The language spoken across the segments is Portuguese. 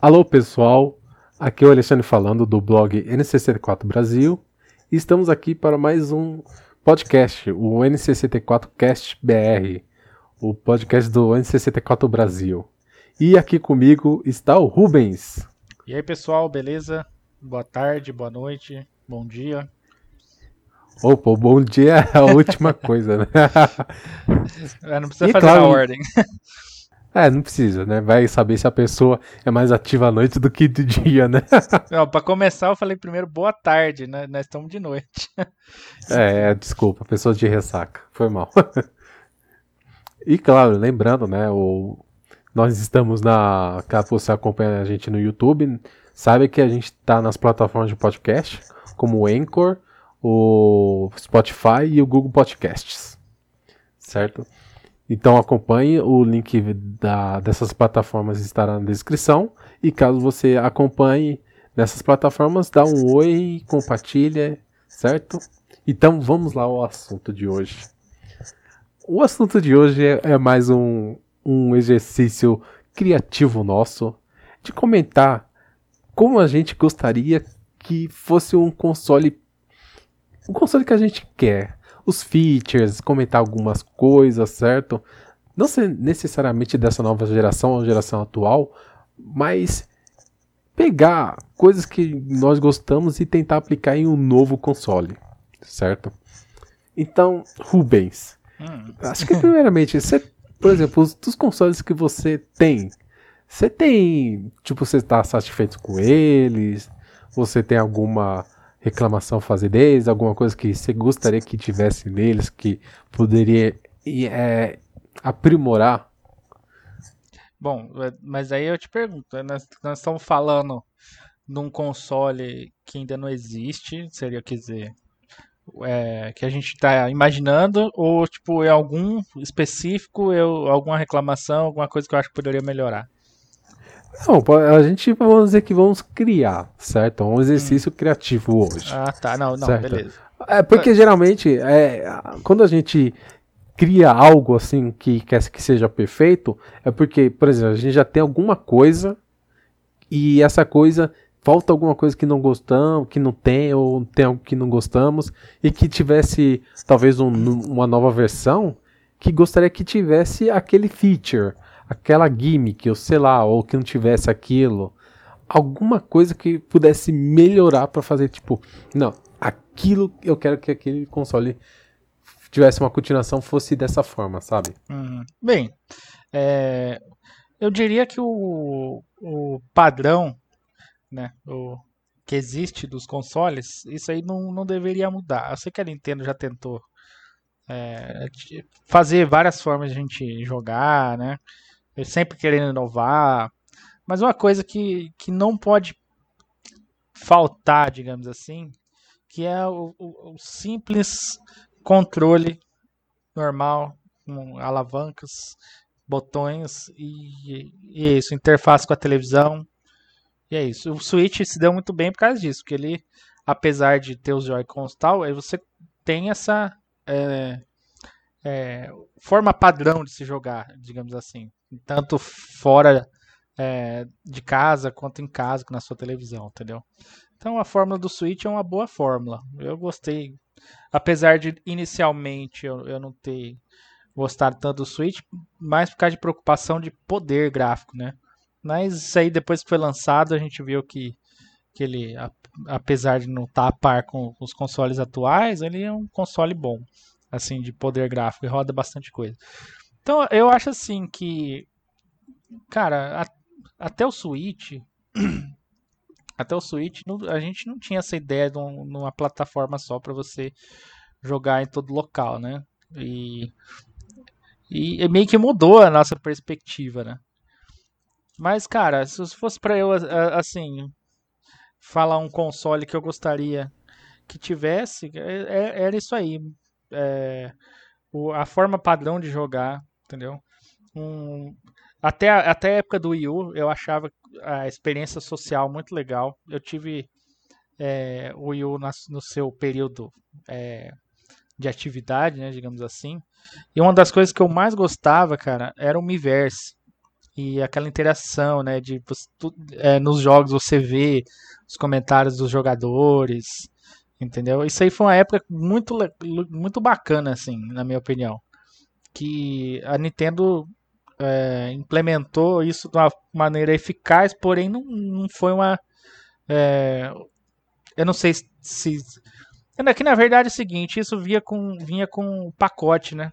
Alô pessoal, aqui é o Alexandre falando do blog NCC4 Brasil e estamos aqui para mais um podcast, o NCC4 Cast BR, o podcast do NCC4 Brasil. E aqui comigo está o Rubens. E aí pessoal, beleza? Boa tarde, boa noite, bom dia. Opa, bom dia é a última coisa, né? É, não precisa e fazer claro, na ordem. É, não precisa, né? Vai saber se a pessoa é mais ativa à noite do que de dia, né? Não, pra começar, eu falei primeiro boa tarde, né? Nós estamos de noite. É, desculpa, pessoa de ressaca. Foi mal. E claro, lembrando, né? O... Nós estamos na. Caso você acompanhe a gente no YouTube, sabe que a gente está nas plataformas de podcast, como o Anchor, o Spotify e o Google Podcasts. Certo? Então acompanhe, o link da, dessas plataformas estará na descrição. E caso você acompanhe nessas plataformas, dá um oi, compartilha, certo? Então vamos lá ao assunto de hoje. O assunto de hoje é, é mais um, um exercício criativo nosso de comentar como a gente gostaria que fosse um console. Um console que a gente quer os features, comentar algumas coisas, certo? Não necessariamente dessa nova geração ou geração atual, mas pegar coisas que nós gostamos e tentar aplicar em um novo console, certo? Então, Rubens, hum. acho que primeiramente, você, por exemplo, os, dos consoles que você tem, você tem, tipo, você está satisfeito com eles? Você tem alguma reclamação fazer deles, alguma coisa que você gostaria que tivesse neles, que poderia é, aprimorar? Bom, é, mas aí eu te pergunto, né, nós, nós estamos falando num console que ainda não existe, seria quer dizer, é, que a gente está imaginando, ou tipo, é algum específico, eu, alguma reclamação, alguma coisa que eu acho que poderia melhorar? Não, a gente vamos dizer que vamos criar, certo? É um exercício hum. criativo hoje. Ah, tá. Não, não, certo? beleza. É porque geralmente, é, quando a gente cria algo assim que quer que seja perfeito, é porque, por exemplo, a gente já tem alguma coisa e essa coisa falta alguma coisa que não gostamos, que não tem, ou tem algo que não gostamos, e que tivesse talvez um, uma nova versão que gostaria que tivesse aquele feature aquela gimmick, ou sei lá, ou que não tivesse aquilo, alguma coisa que pudesse melhorar para fazer tipo, não, aquilo eu quero que aquele console tivesse uma continuação fosse dessa forma, sabe? Uhum. Bem, é, eu diria que o, o padrão, né, o que existe dos consoles, isso aí não, não deveria mudar. Eu sei que a Nintendo já tentou é, fazer várias formas de a gente jogar, né? Sempre querendo inovar. Mas uma coisa que, que não pode faltar, digamos assim, que é o, o, o simples controle normal, com alavancas, botões e, e é isso, interface com a televisão. E é isso. O Switch se deu muito bem por causa disso, porque ele, apesar de ter os Joy-Cons e tal, você tem essa é, é, forma padrão de se jogar, digamos assim tanto fora é, de casa quanto em casa na sua televisão, entendeu? Então a fórmula do Switch é uma boa fórmula. Eu gostei, apesar de inicialmente eu, eu não ter gostado tanto do Switch, mais por causa de preocupação de poder gráfico, né? Mas isso aí depois que foi lançado a gente viu que, que ele, apesar de não estar tá a par com os consoles atuais, ele é um console bom, assim, de poder gráfico e roda bastante coisa. Então, eu acho assim que, cara, a, até o Switch, até o Switch, a gente não tinha essa ideia de um, uma plataforma só para você jogar em todo local, né? E, e meio que mudou a nossa perspectiva, né? Mas, cara, se fosse para eu, assim, falar um console que eu gostaria que tivesse, é, é, era isso aí. É, a forma padrão de jogar, entendeu? Um, até, a, até a época do Wii U, eu achava a experiência social muito legal. Eu tive é, o Wii U na, no seu período é, de atividade, né, digamos assim. E uma das coisas que eu mais gostava, cara, era o Miiverse. e aquela interação, né? De é, nos jogos você vê os comentários dos jogadores, entendeu? Isso aí foi uma época muito, muito bacana, assim, na minha opinião. Que a Nintendo é, implementou isso de uma maneira eficaz, porém não, não foi uma. É, eu não sei se. Aqui na verdade é o seguinte, isso vinha com, vinha com pacote, né?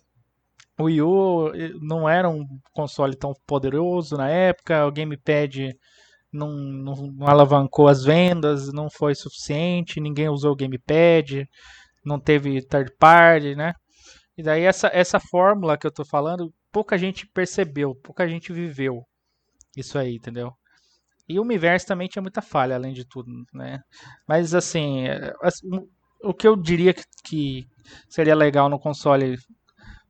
O Wii U não era um console tão poderoso na época, o Gamepad não, não, não alavancou as vendas, não foi suficiente, ninguém usou o Gamepad, não teve third party, né? E daí essa, essa fórmula que eu tô falando, pouca gente percebeu, pouca gente viveu isso aí, entendeu? E o Miiverse também tinha muita falha, além de tudo, né? Mas assim, eh, o que eu diria que seria legal no console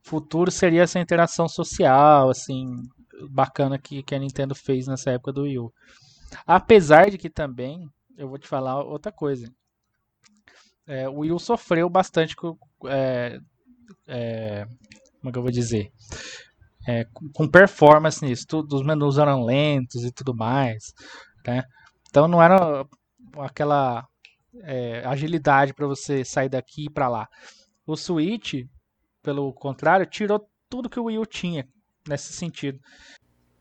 futuro seria essa interação social, assim, bacana que, que a Nintendo fez nessa época do Wii U. Apesar de que também, eu vou te falar outra coisa. É, o Wii U sofreu bastante com. É, é, como é que eu vou dizer? É, com performance nisso. Os menus eram lentos e tudo mais. Né? Então não era aquela é, agilidade para você sair daqui e para lá. O Switch pelo contrário, tirou tudo que o Wii U tinha nesse sentido.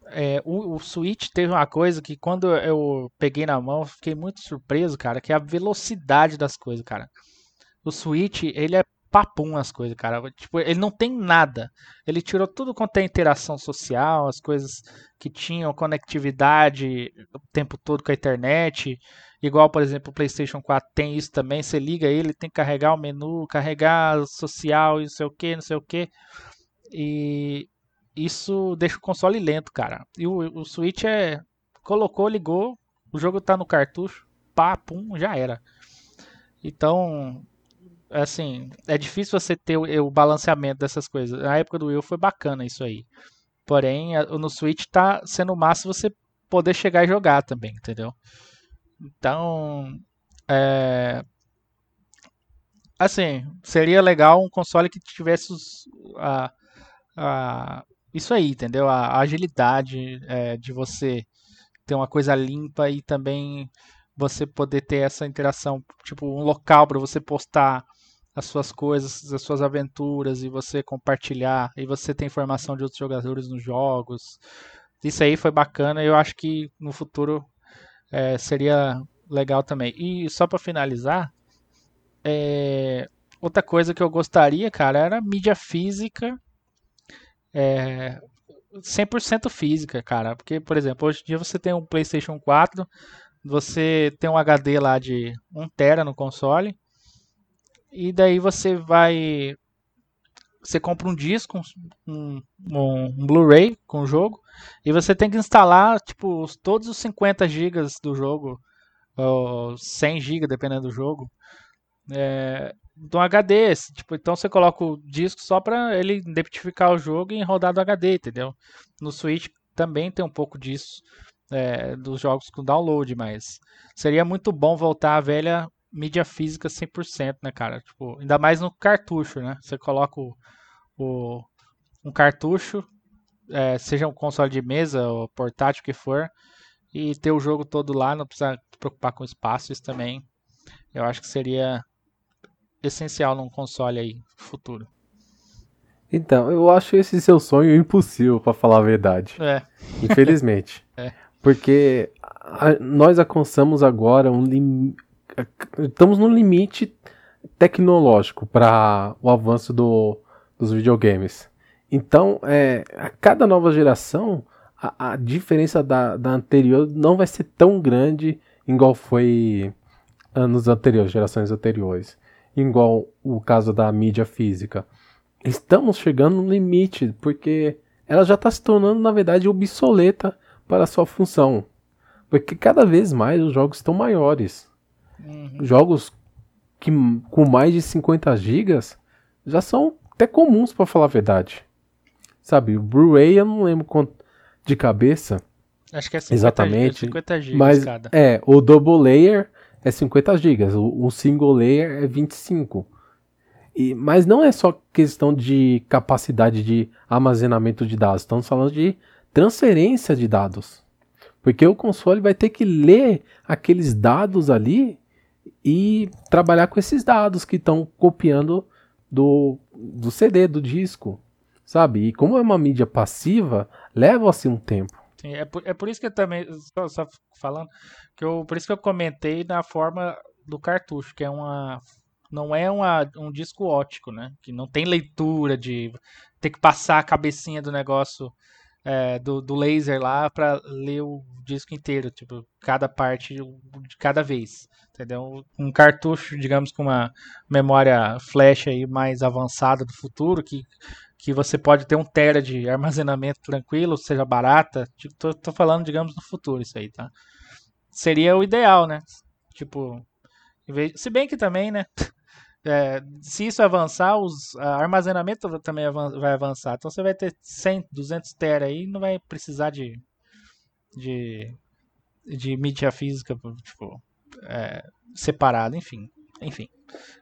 É, o, o, Switch teve uma coisa que quando eu peguei na mão, fiquei muito surpreso, cara, que é a velocidade das coisas, cara. O Switch, ele é papum as coisas, cara. Tipo, ele não tem nada. Ele tirou tudo quanto é interação social, as coisas que tinham conectividade o tempo todo com a internet. Igual, por exemplo, o PlayStation 4 tem isso também. Você liga ele, tem que carregar o menu, carregar social e não sei o que, não sei o que. E isso deixa o console lento, cara. E o, o Switch é. Colocou, ligou, o jogo tá no cartucho, pá, pum, já era. Então, assim, é difícil você ter o, o, balanceamento dessas coisas. Na época do Wii foi bacana isso aí. Porém, no Switch tá sendo massa você poder chegar e jogar também, entendeu? Então, é, assim, seria legal um console que tivesse os, a, a, isso aí, entendeu? A, agilidade é, de você ter uma coisa limpa e também você poder ter essa interação, tipo um local para você postar as suas coisas, as suas aventuras e você compartilhar e você ter informação de outros jogadores nos jogos. Isso aí foi bacana e eu acho que no futuro é, seria legal também. E só para finalizar, é, outra coisa que eu gostaria, cara, era mídia física. É, 100% física, cara. Porque, por exemplo, hoje em dia você tem um PlayStation 4, você tem um HD lá de 1 tera no console, e daí você vai você compra um disco, um, um, um Blu-ray com o jogo, e você tem que instalar tipo todos os 50 GB do jogo, ou 100 GB dependendo do jogo, é, do HD. Tipo, então você coloca o disco só para ele identificar o jogo e rodar do HD, entendeu? No Switch também tem um pouco disso. É, dos jogos com download, mas seria muito bom voltar à velha mídia física 100%, né, cara? Tipo, ainda mais no cartucho, né? Você coloca o, o um cartucho, é, seja um console de mesa ou portátil que for, e ter o jogo todo lá, não precisa se preocupar com espaço, isso também eu acho que seria essencial num console aí futuro. Então, eu acho esse seu sonho impossível, para falar a verdade. É. Infelizmente. é. Porque a, nós alcançamos agora um limite estamos no limite tecnológico para o avanço do, dos videogames. Então, é, a cada nova geração, a, a diferença da, da, anterior não vai ser tão grande igual foi anos anteriores, gerações anteriores. Igual o caso da mídia física. Estamos chegando no limite, porque ela já está se tornando, na verdade, obsoleta para sua função. Porque cada vez mais os jogos estão maiores. Uhum. Jogos que, com mais de 50 gigas já são até comuns, para falar a verdade. Sabe, o Blu-ray eu não lembro quanto de cabeça. Acho que é 50, exatamente, 50 gigas mas cada. É, o double layer é 50 gigas, o, o single layer é 25. E, mas não é só questão de capacidade de armazenamento de dados, estamos falando de transferência de dados. Porque o console vai ter que ler aqueles dados ali e trabalhar com esses dados que estão copiando do, do CD, do disco, sabe? E como é uma mídia passiva, leva-se um tempo. Sim, é por, é por isso que eu também, só, só falando, que eu, por isso que eu comentei na forma do cartucho, que é uma não é uma, um disco ótico, né? Que não tem leitura de ter que passar a cabecinha do negócio é, do, do laser lá para ler o disco inteiro, tipo, cada parte de cada vez, entendeu? Um cartucho, digamos, com uma memória flash aí mais avançada do futuro, que, que você pode ter um tera de armazenamento tranquilo, seja barata, tipo, tô, tô falando, digamos, no futuro isso aí, tá? Seria o ideal, né? Tipo, se bem que também, né? É, se isso avançar, o armazenamento também vai avançar. Então você vai ter 100, 200 tera aí, não vai precisar de de, de mídia física, tipo, é, separada, enfim. Enfim.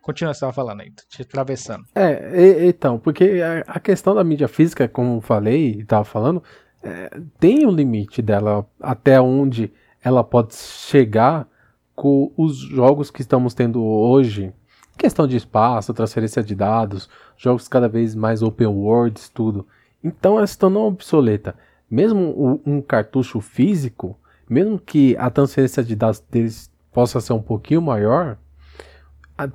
Continua, você falando aí, te atravessando. É, e, então, porque a, a, questão da mídia física, como falei e estava falando, é, tem um limite dela até onde ela pode chegar com os jogos que estamos tendo hoje Questão de espaço, transferência de dados, jogos cada vez mais open worlds, tudo. Então elas estão não obsoleta. Mesmo um cartucho físico, mesmo que a transferência de dados deles possa ser um pouquinho maior,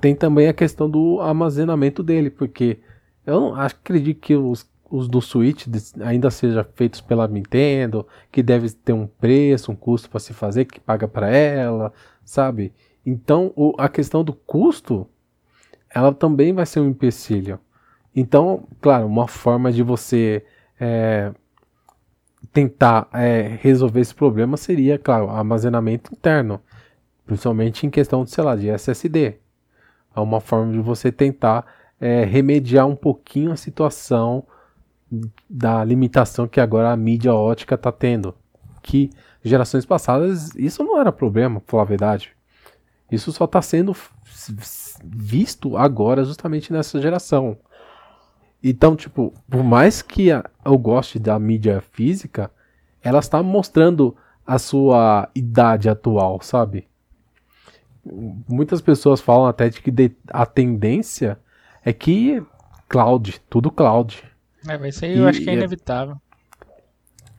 tem também a questão do armazenamento dele, porque eu não acredito que os, os do Switch ainda sejam feitos pela Nintendo, que deve ter um preço, um custo para se fazer, que paga para ela, sabe? Então o, a questão do custo ela também vai ser um empecilho. Então, claro, uma forma de você é, tentar é, resolver esse problema seria, claro, armazenamento interno, principalmente em questão sei lá, de SSD. É uma forma de você tentar é, remediar um pouquinho a situação da limitação que agora a mídia ótica está tendo. Que gerações passadas isso não era problema, por falar a verdade. Isso só está sendo visto agora justamente nessa geração. Então, tipo, por mais que eu goste da mídia física, ela está mostrando a sua idade atual, sabe? Muitas pessoas falam até de que a tendência é que cloud, tudo cloud. É, isso aí eu e, acho que é, é inevitável.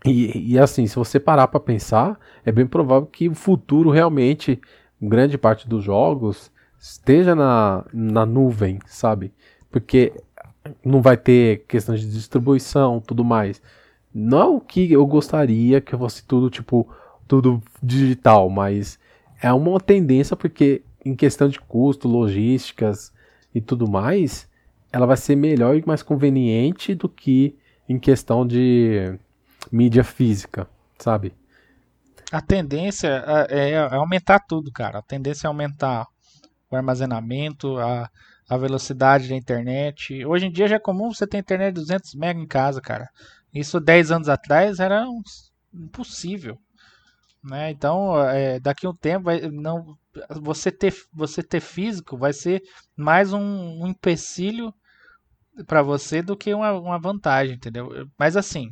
E, e assim, se você parar para pensar, é bem provável que o futuro realmente, grande parte dos jogos, esteja na, na nuvem, sabe? Porque não vai ter questão de distribuição, tudo mais. Não o que eu gostaria que fosse tudo tipo tudo digital, mas é uma tendência porque em questão de custo, logísticas e tudo mais, ela vai ser melhor e mais conveniente do que em questão de mídia física, sabe? A tendência é, é aumentar tudo, cara. A tendência é aumentar o armazenamento, a, a velocidade da internet. Hoje em dia já é comum você ter internet de 200 MB em casa, cara. Isso 10 anos atrás era impossível. Né? Então, é, daqui a um tempo, vai, não, você, ter, você ter físico vai ser mais um, um empecilho para você do que uma, uma vantagem, entendeu? Mas assim,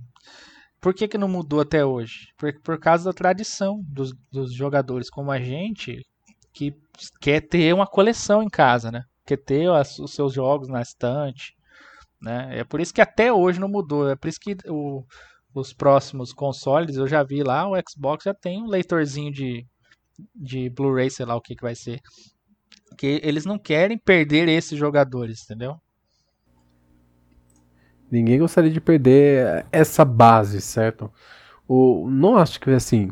por que, que não mudou até hoje? Por, por causa da tradição dos, dos jogadores como a gente, que quer ter uma coleção em casa, né? Quer ter as, os seus jogos na estante, né? É por isso que até hoje não mudou. É por isso que o, os próximos consoles, eu já vi lá, o Xbox já tem um leitorzinho de, de Blu-ray, sei lá o que, que vai ser. Que eles não querem perder esses jogadores, entendeu? Ninguém gostaria de perder essa base, certo? O, não acho que assim,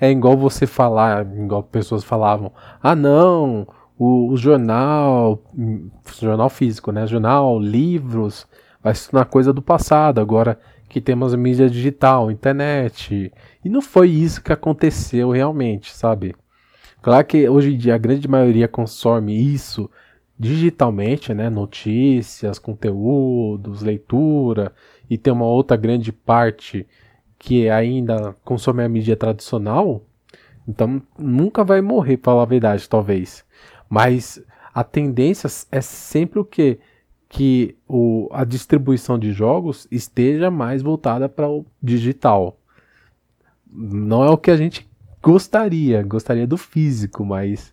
é igual você falar, igual pessoas falavam, ah não, o, o jornal, jornal físico, né? Jornal, livros, vai se tornar coisa do passado, agora que temos mídia digital, internet. E não foi isso que aconteceu realmente, sabe? Claro que hoje em dia a grande maioria consome isso digitalmente, né? Notícias, conteúdos, leitura, e tem uma outra grande parte que ainda consome a mídia tradicional, então nunca vai morrer, para falar a verdade, talvez. Mas a tendência é sempre o que? Que o, a distribuição de jogos esteja mais voltada para o digital. não é o que a gente gostaria, gostaria do físico, mas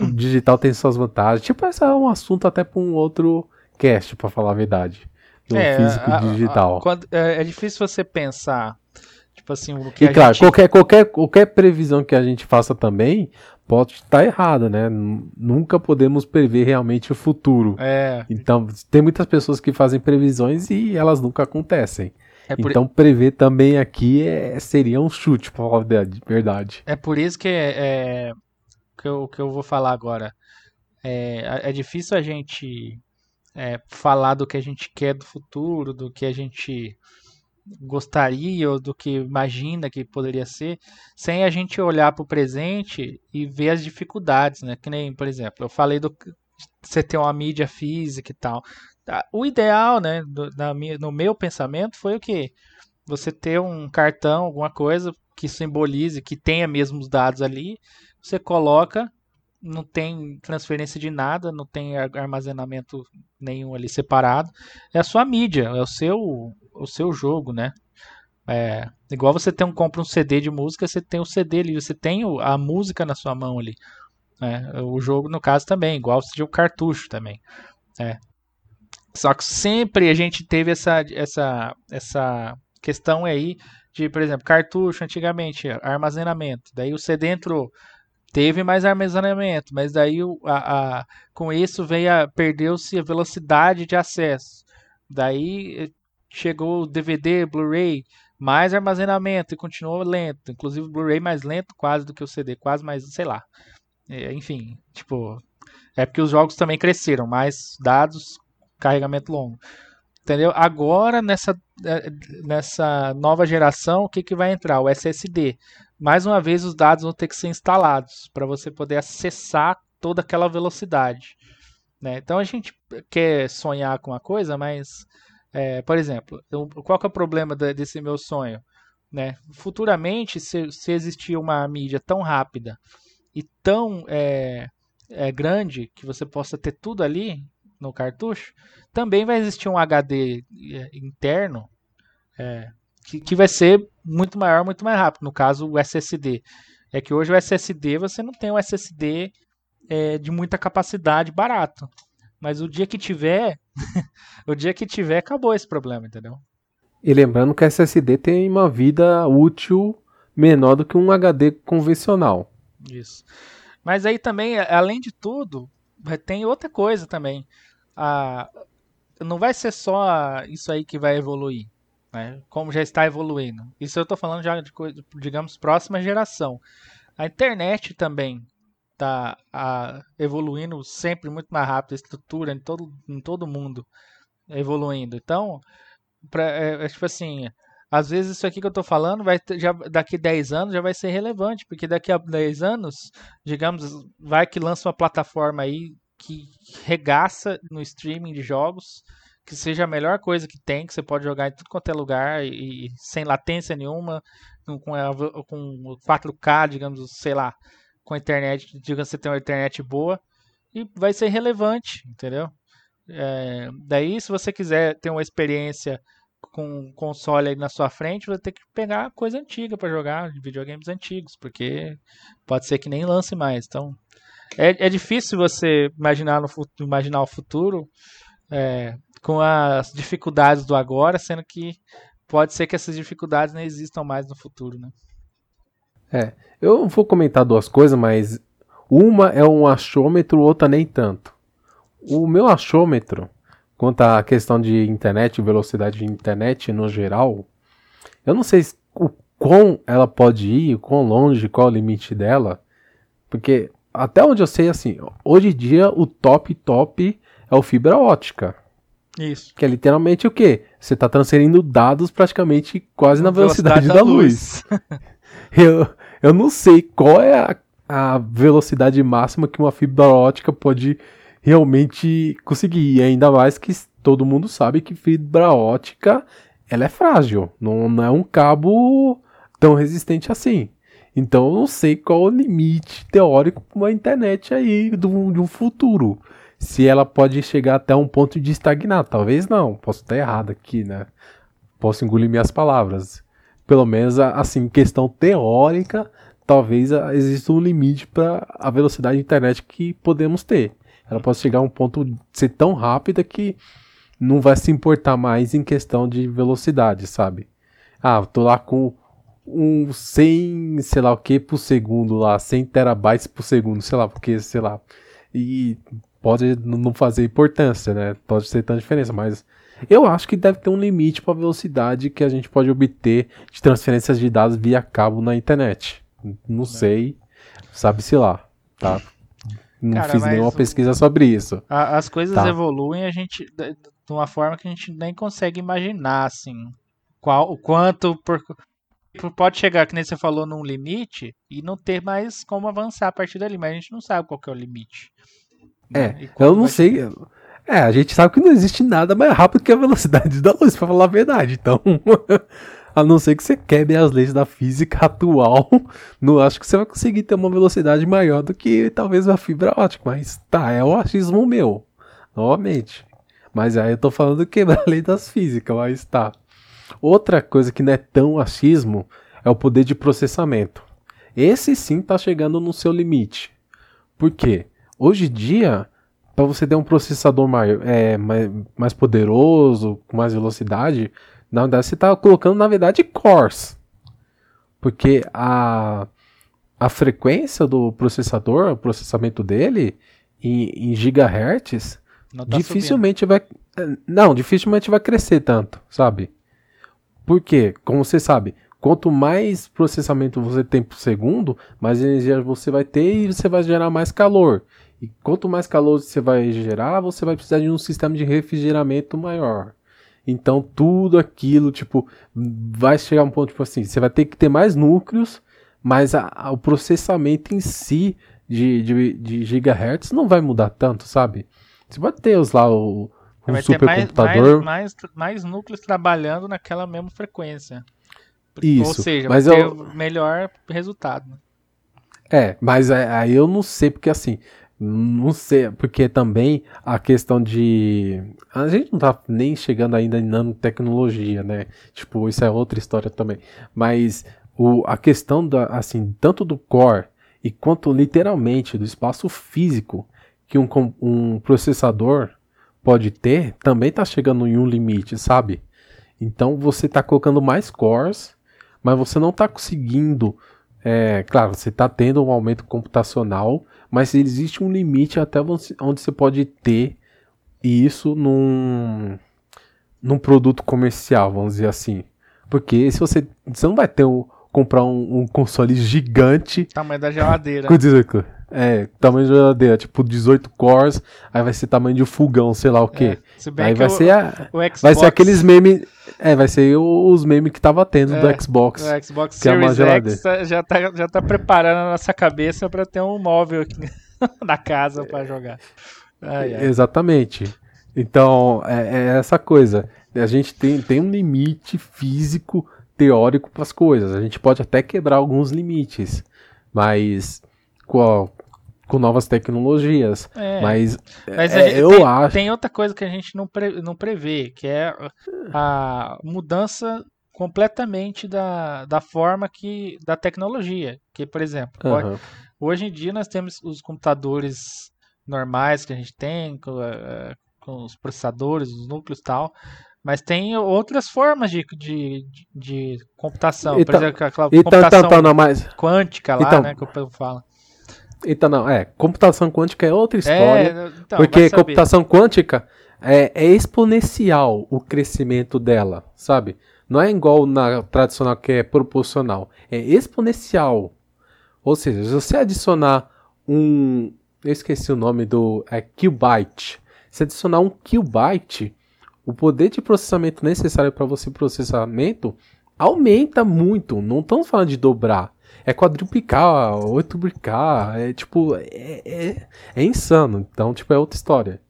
o digital tem suas vantagens. Tipo, esse é um assunto até para um outro cast, para falar a verdade. Do é, físico a, digital. A, quando, é, é, difícil você pensar, tipo assim, o que E claro, gente... qualquer, qualquer, qualquer previsão que a gente faça também pode estar errada, né? Nunca podemos prever realmente o futuro. É. Então, tem muitas pessoas que fazem previsões e elas nunca acontecem. É por... Então, prever também aqui é, seria um chute, para falar a verdade. É por isso que, é, que, eu, que eu vou falar agora. É, é difícil a gente é, falar do que a gente quer do futuro, do que a gente gostaria ou do que imagina que poderia ser, sem a gente olhar para o presente e ver as dificuldades, né? Que nem, por exemplo, eu falei do você ter uma mídia física e tal. Ah, o ideal, né, do, na, no meu pensamento, foi o que? Você ter um cartão, alguma coisa que simbolize, que tenha mesmo os dados ali, você coloca, não tem transferência de nada, não tem armazenamento nenhum ali separado. É a sua mídia, é o seu, o seu jogo, né? É, igual você tem um, compra um CD de música, você tem o CD ali, você tem a música na sua mão ali. É, o jogo, no caso, também, igual seja o cartucho também. É. Só que sempre a gente teve essa, essa, essa questão aí de, por exemplo, cartucho antigamente, armazenamento. Daí o CD entrou, teve mais armazenamento, mas daí a, a com isso veio a perdeu-se a velocidade de acesso. Daí chegou o DVD, Blu-ray, mais armazenamento e continuou lento. Inclusive o Blu-ray mais lento quase do que o CD, quase mais, sei lá. É, enfim, tipo, é porque os jogos também cresceram, mais dados, carregamento longo. Entendeu? Agora, nessa, é, nessa nova geração, o que, que vai entrar? O SSD. Mais uma vez, os dados vão ter que ser instalados para você poder acessar toda aquela velocidade. Né? Então, a gente quer sonhar com uma coisa, mas, é, por exemplo, qual que é o problema desse meu sonho? Né? Futuramente, se, se existir uma mídia tão rápida e tão é, é, grande que você possa ter tudo ali, no cartucho, também vai existir um HD é, interno é, que, que vai ser muito maior, muito mais rápido. No caso, o SSD. É que hoje o SSD você não tem um SSD é, de muita capacidade barato. Mas o dia que tiver, o dia que tiver, acabou esse problema, entendeu? E lembrando que SSD tem uma vida útil menor do que um HD convencional. Isso. Mas aí também, além de tudo, tem outra coisa também a, não vai ser só isso aí que vai evoluir, né? como já está evoluindo. Isso eu estou falando já de, digamos, próxima geração. A internet também está evoluindo sempre muito mais rápido, a estrutura em todo, em todo mundo evoluindo. Então, pra, é, é, tipo assim, às vezes isso aqui que eu estou falando, vai ter, já, daqui 10 anos já vai ser relevante, porque daqui a 10 anos, digamos, vai que lança uma plataforma aí que regaça no streaming de jogos, que seja a melhor coisa que tem, que você pode jogar em tudo quanto é lugar e, e sem latência nenhuma, com, com 4K, digamos, sei lá, com a internet, digamos você tem uma internet boa, e vai ser relevante, entendeu? É, daí, se você quiser ter uma experiência com um console aí na sua frente, vai ter que pegar coisa antiga para jogar, videogames antigos, porque pode ser que nem lance mais. Então, é, é difícil você imaginar, no, imaginar o futuro é, com as dificuldades do agora, sendo que pode ser que essas dificuldades não existam mais no futuro, né? É, eu vou comentar duas coisas, mas uma é um achômetro, outra nem tanto. O meu achômetro, quanto à questão de internet, velocidade de internet no geral, eu não sei o quão ela pode ir, o quão longe, qual é o limite dela, porque até onde eu sei, assim, hoje em dia o top top é o fibra ótica. Isso. Que é literalmente o quê? Você está transferindo dados praticamente quase na velocidade, velocidade da, da, luz. luz. eu, eu não sei qual é a, a velocidade máxima que uma fibra ótica pode realmente conseguir. E ainda mais que todo mundo sabe que fibra ótica ela é frágil. Não, não é um cabo tão resistente assim. Então eu não sei qual o limite teórico para uma internet aí do, de um futuro. Se ela pode chegar até um ponto de estagnar. Talvez não, posso estar errado aqui, né? Posso engolir minhas palavras. Pelo menos assim, questão teórica, talvez exista um limite para a velocidade de internet que podemos ter. Ela pode chegar a um ponto de ser tão rápida que não vai se importar mais em questão de velocidade, sabe? Ah, tô lá com um 100, sei lá o que por segundo lá, 100 terabytes por segundo, sei lá, porque, sei lá. E pode não fazer importância, né? Pode ser tanta diferença, mas eu acho que deve ter um limite para a velocidade que a gente pode obter de transferências de dados via cabo na internet. Não é. sei, sabe-se lá, tá? Não Cara, fiz nenhuma pesquisa sobre isso. A, as coisas tá. evoluem a gente de, uma forma que a gente nem consegue imaginar, assim, qual, o quanto por, pode chegar, que nem você falou, num limite e não ter mais como avançar a partir dali, mas a gente não sabe qual é o limite. É, né? eu não sei. É, a gente sabe que não existe nada mais rápido que a velocidade da luz, para falar a verdade. Então, a não ser que você quebre as leis da física atual, não acho que você vai conseguir ter uma velocidade maior do que talvez uma fibra ótica. Mas tá, é o achismo meu, novamente. Mas aí eu tô falando quebrar a lei das físicas, mas tá. Outra coisa que não é tão achismo é o poder de processamento. Esse sim tá chegando no seu limite. Por quê? Hoje em dia, para você ter um processador maior, é, mais, mais poderoso, com mais velocidade, na verdade você está colocando, na verdade, cores. Porque a, a frequência do processador, o processamento dele, em, em gigahertz, tá dificilmente subindo. vai. Não, dificilmente vai crescer tanto, sabe? Porque, como você sabe, quanto mais processamento você tem por segundo, mais energia você vai ter e você vai gerar mais calor. E quanto mais calor você vai gerar, você vai precisar de um sistema de refrigeramento maior. Então tudo aquilo, tipo, vai chegar a um ponto, tipo assim, você vai ter que ter mais núcleos, mas a, a, o processamento em si de, de, de, gigahertz não vai mudar tanto, sabe? Você pode ter os lá, o, um vai supercomputador. Mais, mais, mais, núcleos trabalhando naquela mesma frequência. Isso, Ou seja, mas vai eu... ter melhor resultado. Né? É, mas aí eu não sei, porque assim, não sei, porque também a questão de. A gente não tá nem chegando ainda em nanotecnologia, né? Tipo, isso é outra história também. Mas o, a questão da, assim, tanto do core e quanto literalmente do espaço físico que um, um processador pode ter, também tá chegando em um limite, sabe? Então você tá colocando mais cores, mas você não tá conseguindo. É, claro, você tá tendo um aumento computacional mas existe um limite até onde você pode ter isso num, num produto comercial, vamos dizer assim. Porque se você, você não vai ter um, comprar um, um, console gigante. Tamanho da geladeira. Com 18, é, tamanho da geladeira, tipo 18 cores, aí vai ser tamanho de fogão, sei lá o que. É, aí vai, o, ser a, vai ser aqueles memes. É, vai ser os memes que tava tendo é, do Xbox. O Xbox que é uma geladeira. X já tá, já tá preparando a nossa cabeça para ter um móvel aqui na casa para jogar. Ai, ai. Exatamente. Então, é, é essa coisa. A gente tem, tem um limite físico teórico para as coisas. A gente pode até quebrar alguns limites, mas com, com novas tecnologias. É, mas, mas é, eu tem, acho. Tem outra coisa que a gente não, pre, não prevê, que é a mudança completamente da, da forma que da tecnologia. Que, por exemplo, uhum. pode, hoje em dia nós temos os computadores normais que a gente tem, com, uh, com os processadores, os núcleos e tal. Mas tem outras formas de, de, de, computação. Então, Por exemplo, aquela então, computação então, então, quântica lá, então, né, que o povo fala. Então, não, é, computação quântica é outra história. É, então, porque computação quântica é, é, exponencial o crescimento dela, sabe? Não é igual na tradicional que é proporcional, é exponencial. Ou seja, se você adicionar um. Eu esqueci o nome do. É qubit. Se adicionar um qubit o poder de processamento necessário para você processamento aumenta muito. Não estamos falando de dobrar. É quadruplicar, oitoplicar, é tipo, é, é, é insano. Então, tipo, é outra história.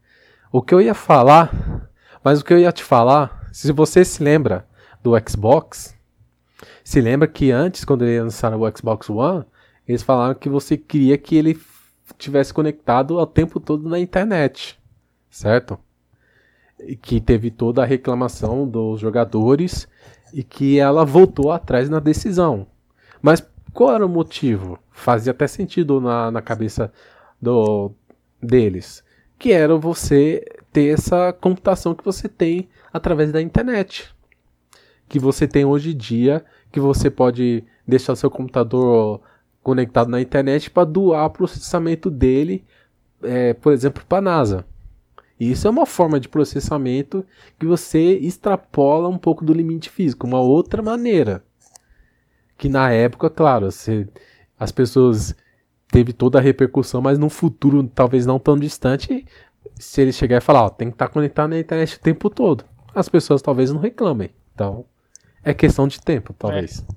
O que eu ia falar, mas o que eu ia te falar, se você se lembra do Xbox, se lembra que antes, quando eles lançaram o Xbox One, eles falaram que você queria que ele tivesse conectado o tempo todo na internet, certo? que teve toda a reclamação dos jogadores e que ela voltou atrás na decisão. Mas qual era o motivo? Fazia até sentido na, na cabeça do, deles. Que era você ter essa computação que você tem através da internet. Que você tem hoje em dia, que você pode deixar seu computador conectado na internet para doar o processamento dele, é, por exemplo, para a NASA. Isso é uma forma de processamento que você extrapola um pouco do limite físico, uma outra maneira. Que na época, claro, você, as pessoas teve toda a repercussão, mas no futuro, talvez não tão distante, se ele chegar e falar, ó, tem que estar tá conectado na internet o tempo todo, as pessoas talvez não reclamem. Então, é questão de tempo, talvez. É.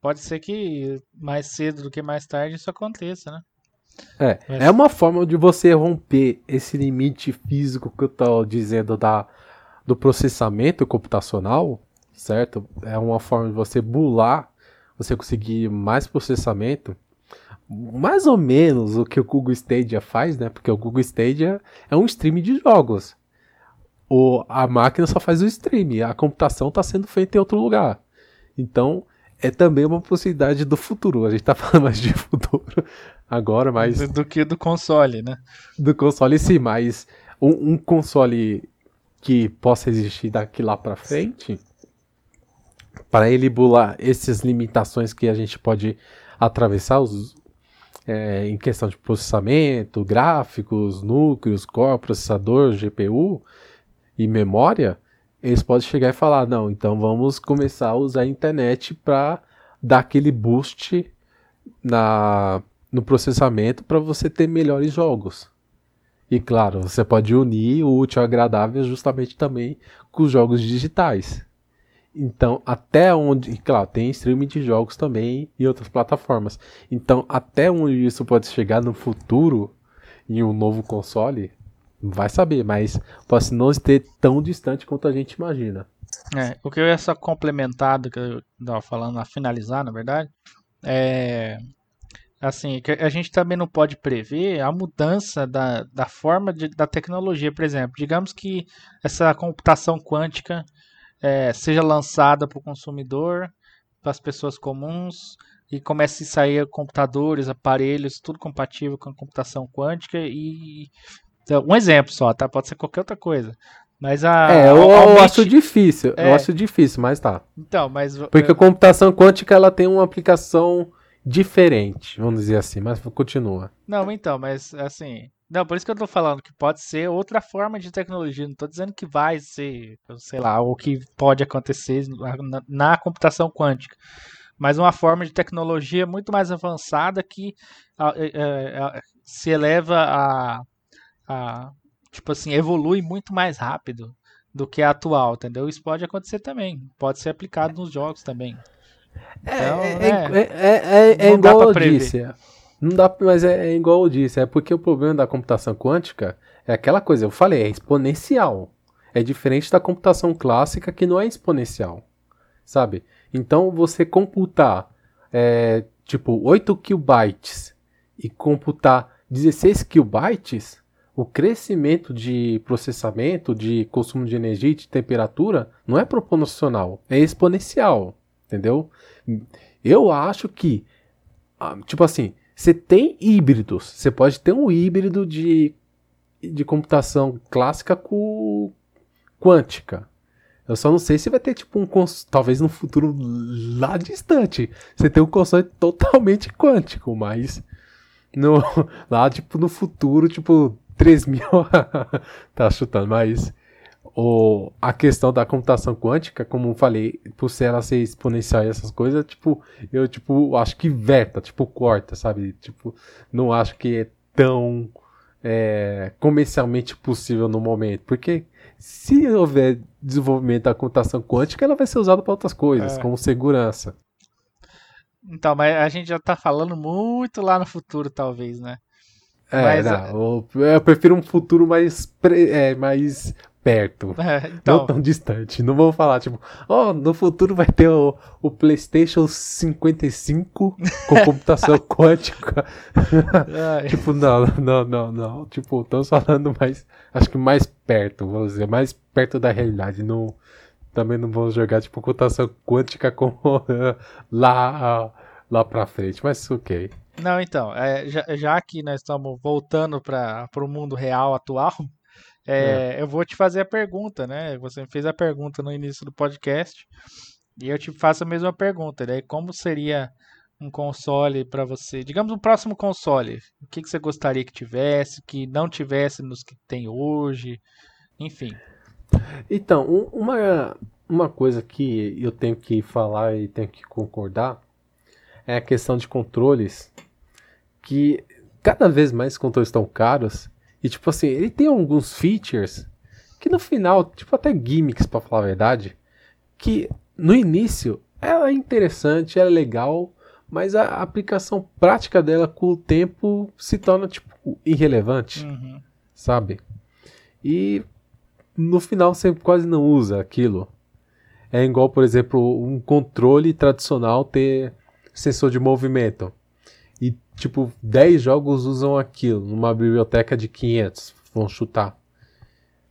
Pode ser que mais cedo do que mais tarde isso aconteça, né? É, Mas... é uma forma de você romper esse limite físico que eu tô dizendo da, do processamento computacional, certo? É uma forma de você bular, você conseguir mais processamento, mais ou menos o que o Google Stadia faz, né? Porque o Google Stadia é um stream de jogos. O, a máquina só faz o stream, a computação está sendo feita em outro lugar. Então, é também uma possibilidade do futuro. A gente está falando mais de futuro agora, mas. Do que do console, né? Do console sim, mas um, um console que possa existir daqui lá para frente, para ele bular essas limitações que a gente pode atravessar os, é, em questão de processamento, gráficos, núcleos, core, processador, GPU e memória, eles podem chegar e falar: não, então vamos começar a usar a internet para dar aquele boost na, no processamento para você ter melhores jogos. E claro, você pode unir o útil ao agradável justamente também com os jogos digitais. Então, até onde. Claro, tem streaming de jogos também em outras plataformas. Então, até onde isso pode chegar no futuro, em um novo console, vai saber, mas pode não ter tão distante quanto a gente imagina. É, o que eu ia só complementar do que eu estava falando, a finalizar, na verdade, é. Assim, a gente também não pode prever a mudança da, da forma de, da tecnologia, por exemplo. Digamos que essa computação quântica é, seja lançada para o consumidor, para as pessoas comuns, e comece a sair computadores, aparelhos, tudo compatível com a computação quântica. E então, um exemplo só, tá? Pode ser qualquer outra coisa. Mas a. É, eu, aumente... eu acho difícil. É. Eu acho difícil, mas tá. Então, mas. Porque a computação quântica ela tem uma aplicação diferente, vamos dizer assim, mas continua. Não, então, mas assim. Não, por isso que eu tô falando que pode ser outra forma de tecnologia. Não tô dizendo que vai ser, sei lá, o que pode acontecer na, na computação quântica. Mas uma forma de tecnologia muito mais avançada que é, é, se eleva a, a. Tipo assim, evolui muito mais rápido do que a atual, entendeu? Isso pode acontecer também. Pode ser aplicado nos jogos também. Então, é, é, é, é, é igual eu disse. Não dá, mas é, é, igual eu disse, é porque o problema da computação quântica é aquela coisa, eu falei, é exponencial. É diferente da computação clássica que não é exponencial, sabe? Então você computar é, tipo 8 kilobytes e computar 16 kilobytes, o crescimento de processamento, de consumo de energia e de temperatura não é proporcional, é exponencial, entendeu? Eu acho que, ah, tipo assim, você tem híbridos. Você pode ter um híbrido de, de computação clássica com quântica. Eu só não sei se vai ter tipo um talvez no futuro lá distante. Você tem um console totalmente quântico, mas no lá tipo no futuro, tipo 3 mil tá chutando, mas o, a questão da computação quântica, como eu falei, por ser ela ser exponencial e essas coisas, tipo, eu tipo, acho que veta, tipo, corta, sabe? Tipo, não acho que é tão é, comercialmente possível no momento, porque se houver desenvolvimento da computação quântica, ela vai ser usada para outras coisas, é. como segurança. Então, mas a gente já tá falando muito lá no futuro, talvez, né? É, mas, não, eu prefiro um futuro mais, é, mais perto. É, então... Não tão distante. Não vou falar, tipo, ó, oh, no futuro vai ter o, o PlayStation 55 com computação quântica. tipo, não, não, não, não. Tipo, estamos falando mais. Acho que mais perto, vamos dizer, mais perto da realidade. Não, também não vão jogar tipo computação quântica como lá, lá pra frente, mas ok. Não, então, é, já, já, que nós estamos voltando para o mundo real atual, é, é. eu vou te fazer a pergunta, né? Você me fez a pergunta no início do podcast e eu te faço a mesma pergunta, né? Como seria um console para você? Digamos um próximo console, o que, que você gostaria que tivesse, que não tivesse nos que tem hoje, enfim. Então, uma, uma coisa que eu tenho que falar e tenho que concordar é a questão de controles, que cada vez mais controles estão caros e tipo assim, ele tem alguns features que no final, tipo até gimmicks para falar a verdade, que no início ela é interessante, ela é legal, mas a aplicação prática dela com o tempo se torna tipo irrelevante, uhum. sabe? E no final você quase não usa aquilo. É igual, por exemplo, um controle tradicional ter sensor de movimento. Tipo, 10 jogos usam aquilo numa biblioteca de 500. Vão chutar.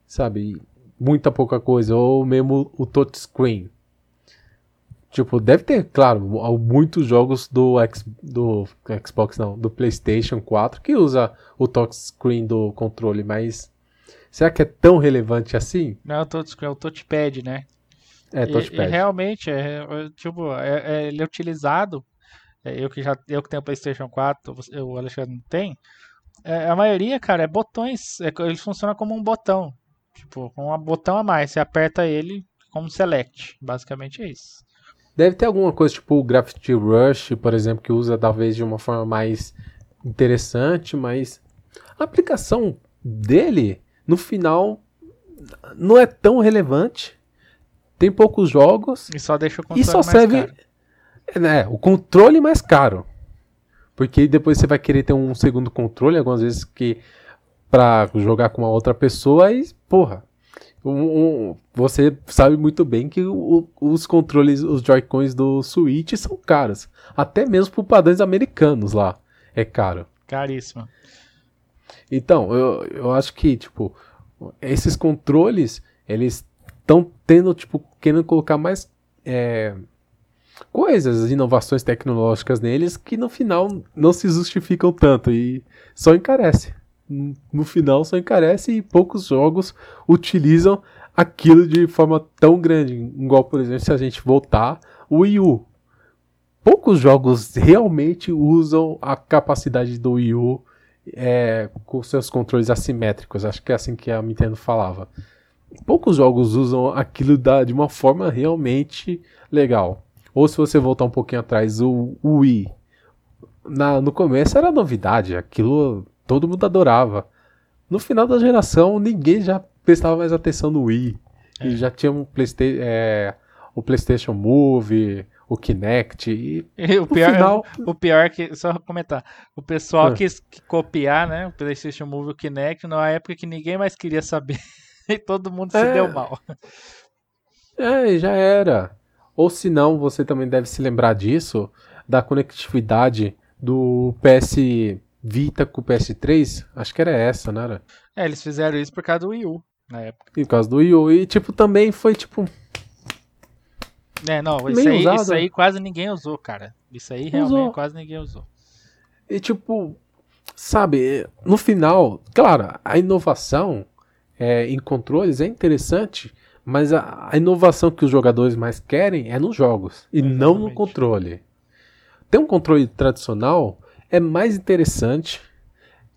Sabe? Muita pouca coisa. Ou mesmo o touchscreen. Tipo, deve ter, claro, muitos jogos do, X, do Xbox, não, do PlayStation 4 que usa o touchscreen do controle, mas será que é tão relevante assim? Não, o touchscreen é o touchpad, né? É, touchpad. E, e realmente, é, é, tipo, é, é, ele é utilizado. É, eu que já eu que tenho PlayStation 4, o Alexandre não tem. É, a maioria, cara, é botões. ele funciona como um botão. Tipo, com um botão a mais. Você aperta ele como select. Basicamente é isso. Deve ter alguma coisa tipo o Gravity Rush, por exemplo, que usa talvez de uma forma mais interessante, mas a aplicação dele, no final, não é tão relevante tem poucos jogos. E só deixa o e só serve, caro. É, o controle mais caro. Porque depois você vai querer ter um segundo controle, algumas vezes que para jogar com uma outra pessoa e, porra, um, um, você sabe muito bem que o, os controles, os Joy-Cons do Switch são caros. Até mesmo por padrões americanos lá. É caro. Caríssimo. Então, eu, eu acho que, tipo, esses controles, eles estão tendo, tipo, querendo colocar mais é, coisas, inovações tecnológicas neles que no final não se justificam tanto e só encarece. No final só encarece e poucos jogos utilizam aquilo de forma tão grande. Igual, por exemplo, se a gente voltar, o Wii U. Poucos jogos realmente usam a capacidade do Wii U é, com seus controles assimétricos. Acho que é assim que a Nintendo falava poucos jogos usam aquilo da, de uma forma realmente legal. Ou se você voltar um pouquinho atrás, o, Wii. Na, no começo era novidade, aquilo todo mundo adorava. No final da geração, ninguém já prestava mais atenção no Wii. É. E já tinha um Playsta é, o PlayStation Move, o Kinect. E, e o, pior, final... o pior é que, só comentar, o pessoal é. quis copiar né, o PlayStation Move e o Kinect na época que ninguém mais queria saber. e todo mundo é... se deu mal. É, já era. Ou se não, você também deve se lembrar disso, da conectividade do PS Vita com o PS3. Acho que era essa, não era? É, eles fizeram isso por causa do Wii U, na época. E por causa do Wii U. E, tipo, também foi, tipo... É, não, isso aí, isso aí, quase ninguém usou, cara. Isso aí realmente usou. quase ninguém usou. E, tipo, sabe, no final, claro, a inovação é, em controles é interessante, mas a, a, inovação que os jogadores mais querem é nos jogos e Exatamente. não no controle. Ter um controle tradicional é mais interessante,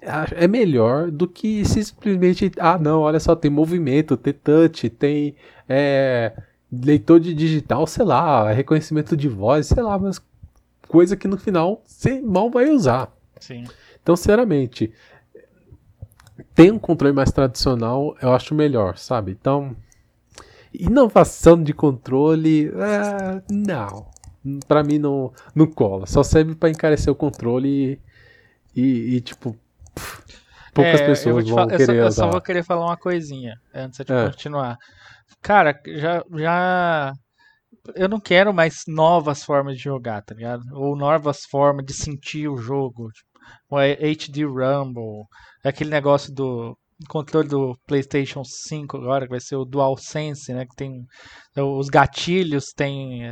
é, é melhor do que simplesmente, ah não, olha só, tem movimento, tem touch, tem é, leitor de digital, sei lá, reconhecimento de voz, sei lá, mas coisa que no final você mal vai usar. Sim. Então, sinceramente, tem um controle mais tradicional, eu acho melhor, sabe? Então, inovação de controle, é, não. Pra mim não, não cola. Só serve para encarecer o controle e, e, e tipo, poucas é, pessoas vão querer eu só, usar. Eu só vou querer falar uma coisinha antes de é. continuar. Cara, já, já eu não quero mais novas formas de jogar, tá ligado? Ou novas formas de sentir o jogo. Tipo, o HD Rumble, aquele negócio do controle do PlayStation 5 agora, que vai ser o DualSense, né? Que tem os gatilhos, tem.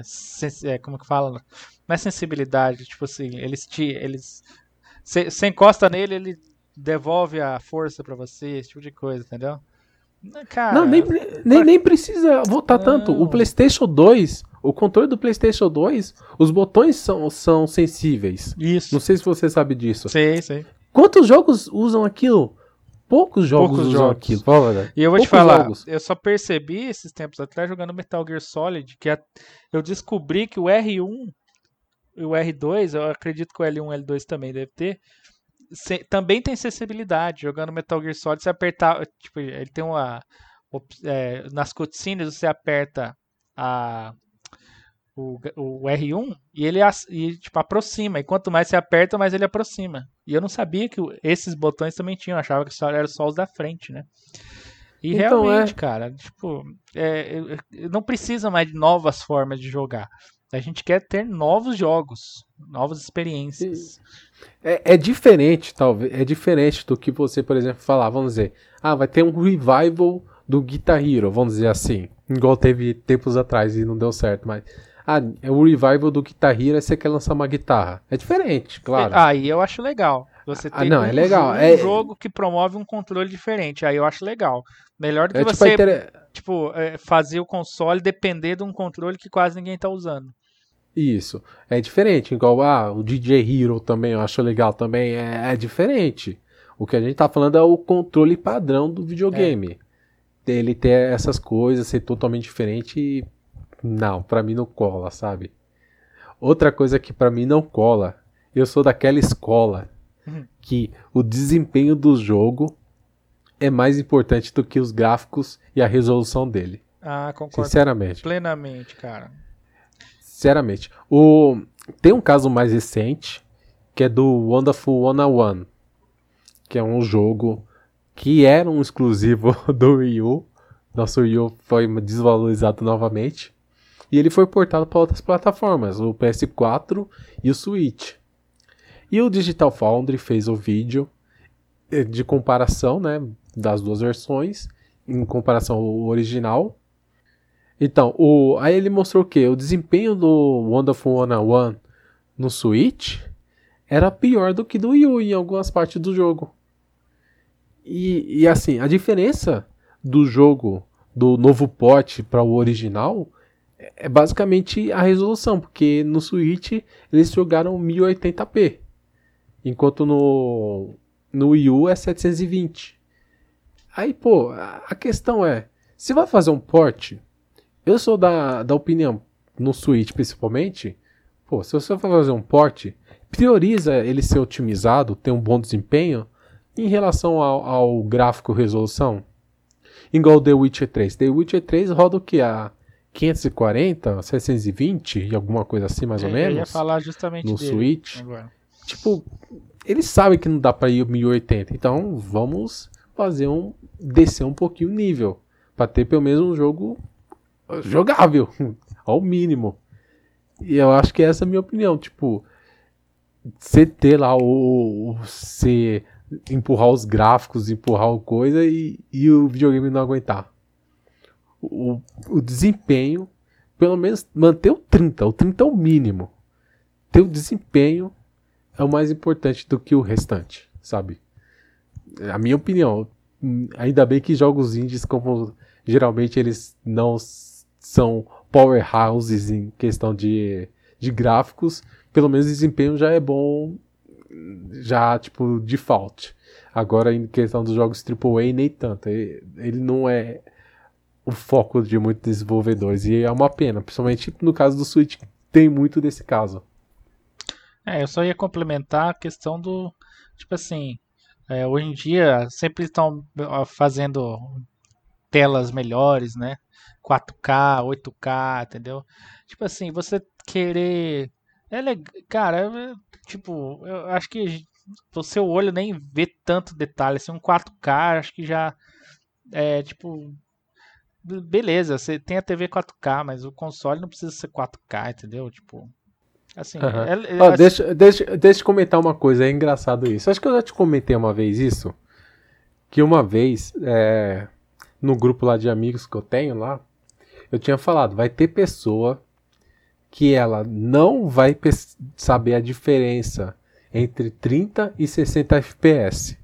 É, como que fala? Não é sensibilidade, tipo assim, eles te. Eles, você encosta nele, ele devolve a força para você, esse tipo de coisa, entendeu? Cara, não, nem, nem, nem precisa voltar não. tanto. O PlayStation 2, o controle do PlayStation 2, os botões são, são sensíveis. Isso. Não sei se você sabe disso. Sei, sei. Quantos jogos usam aquilo? Poucos jogos Poucos usam jogos. aquilo. E eu vou Poucos te falar, jogos. eu só percebi esses tempos atrás jogando Metal Gear Solid que a, eu descobri que o R1 e o R2, eu acredito que o L1 e o L2 também deve ter, se, também tem acessibilidade. Jogando Metal Gear Solid, você apertar. Tipo, ele tem uma. É, nas cutscenes você aperta a, o, o R1 e ele e, tipo, aproxima. E quanto mais você aperta, mais ele aproxima. E eu não sabia que esses botões também tinham. Eu achava que só eram só os da frente, né? E então, realmente, é... cara, tipo, é, não precisa mais de novas formas de jogar. A gente quer ter novos jogos, novas experiências. É, é, diferente, talvez. É diferente do que você, por exemplo, falar, vamos dizer, ah, vai ter um revival do Guitar Hero, vamos dizer assim. Igual teve tempos atrás e não deu certo, mas. Ah, é o revival do Guitar Hero e você quer lançar uma guitarra. É diferente, claro. É, aí eu acho legal. Você tem ah, não, um, é legal. um é... jogo que promove um controle diferente. Aí eu acho legal. Melhor do que é, tipo, você inter... tipo, é, fazer o console depender de um controle que quase ninguém está usando. Isso. É diferente. Igual ah, o DJ Hero também, eu acho legal também. É, é diferente. O que a gente tá falando é o controle padrão do videogame. É. Ele ter essas coisas, ser totalmente diferente e. Não, pra mim não cola, sabe? Outra coisa que para mim não cola, eu sou daquela escola uhum. que o desempenho do jogo é mais importante do que os gráficos e a resolução dele. Ah, concordo. Sinceramente. Plenamente, cara. Sinceramente. O... Tem um caso mais recente, que é do Wonderful 101, que é um jogo que era um exclusivo do Wii U. Nosso Wii U foi desvalorizado novamente. E ele foi portado para outras plataformas, o PS4 e o Switch. E o Digital Foundry fez o vídeo eh, de comparação né, das duas versões, em comparação ao original. Então, o, aí ele mostrou que? O desempenho do Wonderful 101 no Switch era pior do que do Wii U em algumas partes do jogo. E, e assim, a diferença do jogo do novo port para o original é basicamente a resolução, porque no Switch eles jogaram 1080p, enquanto no, no Wii U é 720. Aí, pô, a questão é, se vai fazer um port, eu sou da, da opinião, no Switch principalmente, pô, se você for fazer um port, prioriza ele ser otimizado, ter um bom desempenho em relação ao, ao gráfico resolução. Igual The Witcher 3. The Witcher 3 roda o que? A 540, 620 e alguma coisa assim, mais ou menos? Eu ia falar justamente No dele, Switch. Agora. Tipo, eles sabem que não dá para ir 1080, então vamos fazer um descer um pouquinho o nível para ter pelo menos um jogo jogável, ao mínimo. E eu acho que essa é a minha opinião. Tipo, você ter lá o. Você empurrar os gráficos, empurrar o coisa e, e o videogame não aguentar. O, o desempenho, pelo menos manter o 30. O 30 é o mínimo. Ter o desempenho é o mais importante do que o restante, sabe? É a minha opinião. Ainda bem que jogos indies, como geralmente eles não são powerhouses em questão de, de gráficos, pelo menos o desempenho já é bom, já tipo default. Agora em questão dos jogos AAA nem tanto, ele não é o foco de muitos desenvolvedores e é uma pena, principalmente no caso do Switch tem muito desse caso. É, eu só ia complementar a questão do tipo assim, é, hoje em dia sempre estão fazendo telas melhores, né? 4K, 8K, entendeu? Tipo assim, você querer. É legal. Cara, é, tipo, eu acho que o seu olho nem vê tanto detalhe. Assim, um 4K, acho que já. É tipo. Beleza, você tem a TV 4K, mas o console não precisa ser 4K, entendeu? Tipo. Assim, uhum. é, é, oh, deixa, deixa, deixa eu comentar uma coisa, é engraçado isso. Acho que eu já te comentei uma vez isso. que uma vez, é, no grupo lá de amigos que eu tenho lá, eu tinha falado, vai ter pessoa que ela não vai saber a diferença entre 30 e 60 FPS.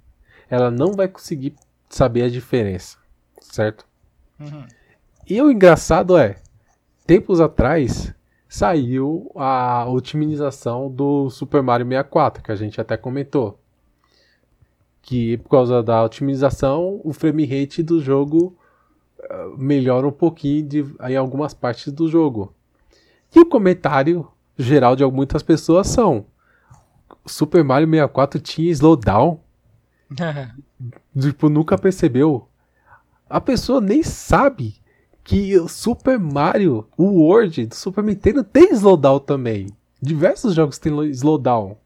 Ela não vai conseguir saber a diferença, certo? Uhum. E o engraçado é, tempos atrás saiu a otimização do Super Mario 64, que a gente até comentou. Que por causa da otimização, o frame rate do jogo uh, melhora um pouquinho de, em algumas partes do jogo. E o comentário geral de muitas pessoas são: Super Mario 64 tinha slowdown. tipo, nunca percebeu. A pessoa nem sabe que o Super Mario, World do Super Nintendo tem slowdown também. Diversos jogos têm slowdown.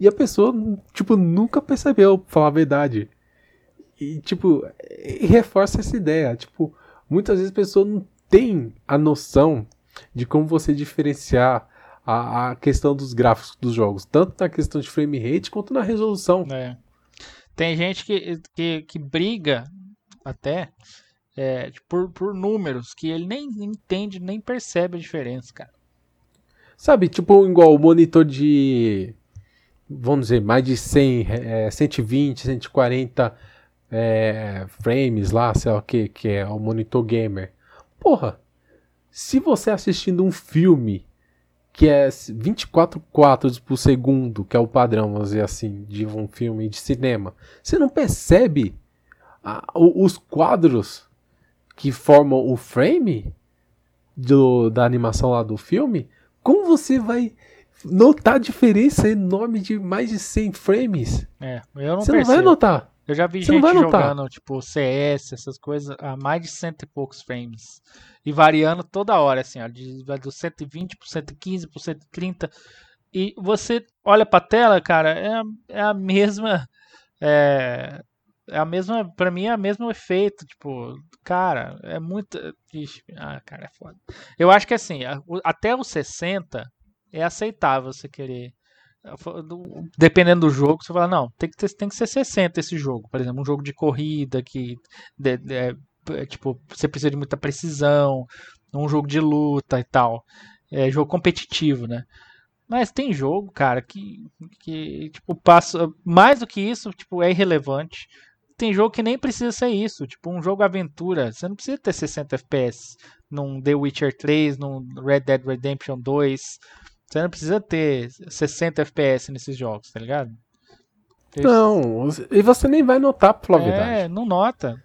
E a pessoa, tipo, nunca percebeu, pra falar a verdade. E, tipo, reforça essa ideia. Tipo, muitas vezes a pessoa não tem a noção de como você diferenciar a, a questão dos gráficos dos jogos, tanto na questão de frame rate quanto na resolução. É. Tem gente que, que, que briga até é, por, por números que ele nem entende, nem percebe a diferença, cara. Sabe, tipo, igual o monitor de. Vamos dizer, mais de 100, é, 120, 140 é, frames lá, sei lá o que, que é o monitor gamer. Porra, se você assistindo um filme que é 24 quadros por segundo, que é o padrão, vamos dizer assim, de um filme de cinema, você não percebe a, os quadros que formam o frame do, da animação lá do filme, como você vai notar a diferença enorme de mais de 100 frames? É, eu não Você percebo. não vai notar. Eu já vi você gente jogando, tipo, CS, essas coisas, a mais de cento e poucos frames. E variando toda hora, assim, ó, de, do 120 pro 115 pro 130. E você olha pra tela, cara, é, a, é a mesma. É, é a mesma. Pra mim é o mesmo efeito. Tipo, cara, é muito. Ixi, ah, cara, é foda. Eu acho que assim, até os 60 é aceitável você querer dependendo do jogo, você fala, não, tem que, ter, tem que ser 60 esse jogo. Por exemplo, um jogo de corrida que de, de, é, tipo, você precisa de muita precisão, um jogo de luta e tal. É jogo competitivo, né? Mas tem jogo, cara, que, que tipo, passa. Mais do que isso, tipo, é irrelevante. Tem jogo que nem precisa ser isso. Tipo, um jogo aventura. Você não precisa ter 60 FPS num The Witcher 3, num Red Dead Redemption 2. Você não precisa ter 60 FPS nesses jogos, tá ligado? Não, e você nem vai notar, verdade. É, não nota.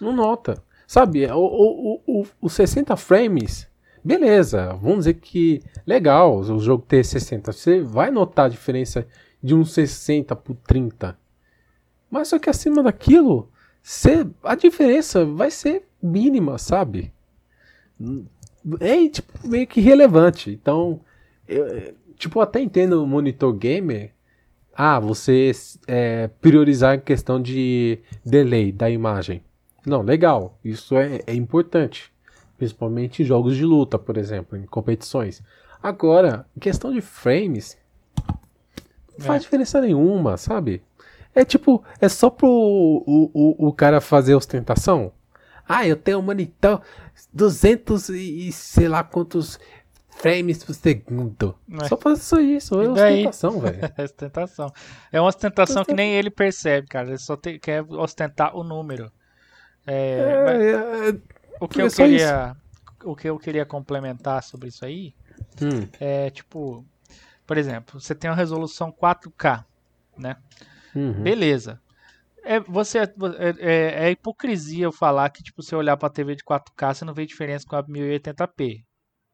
Não nota. Sabe, o, o, o, o 60 frames, beleza, vamos dizer que legal o jogo ter 60. Você vai notar a diferença de um 60 por 30. Mas só que acima daquilo, você, a diferença vai ser mínima, sabe? É tipo, meio que relevante. Então, eu, tipo, até entendo o monitor gamer. Ah, você é, priorizar a questão de delay da imagem. Não, legal. Isso é, é importante. Principalmente em jogos de luta, por exemplo, em competições. Agora, em questão de frames, não faz é. diferença nenhuma, sabe? É tipo, é só pro o, o, o cara fazer ostentação. Ah, eu tenho um monitor 200 e sei lá quantos frames por segundo. É. Só fazer só isso, é ostentação, velho. é ostentação. É uma ostentação que nem ele percebe, cara. Ele só te, quer ostentar o número. É, é, é o que eu queria, isso. o que eu queria complementar sobre isso aí hum. é tipo, por exemplo, você tem uma resolução 4K, né? Uhum. Beleza. É, você, é, é, é, hipocrisia eu falar que, tipo, você olhar pra TV de 4K, você não vê diferença com a 1080p.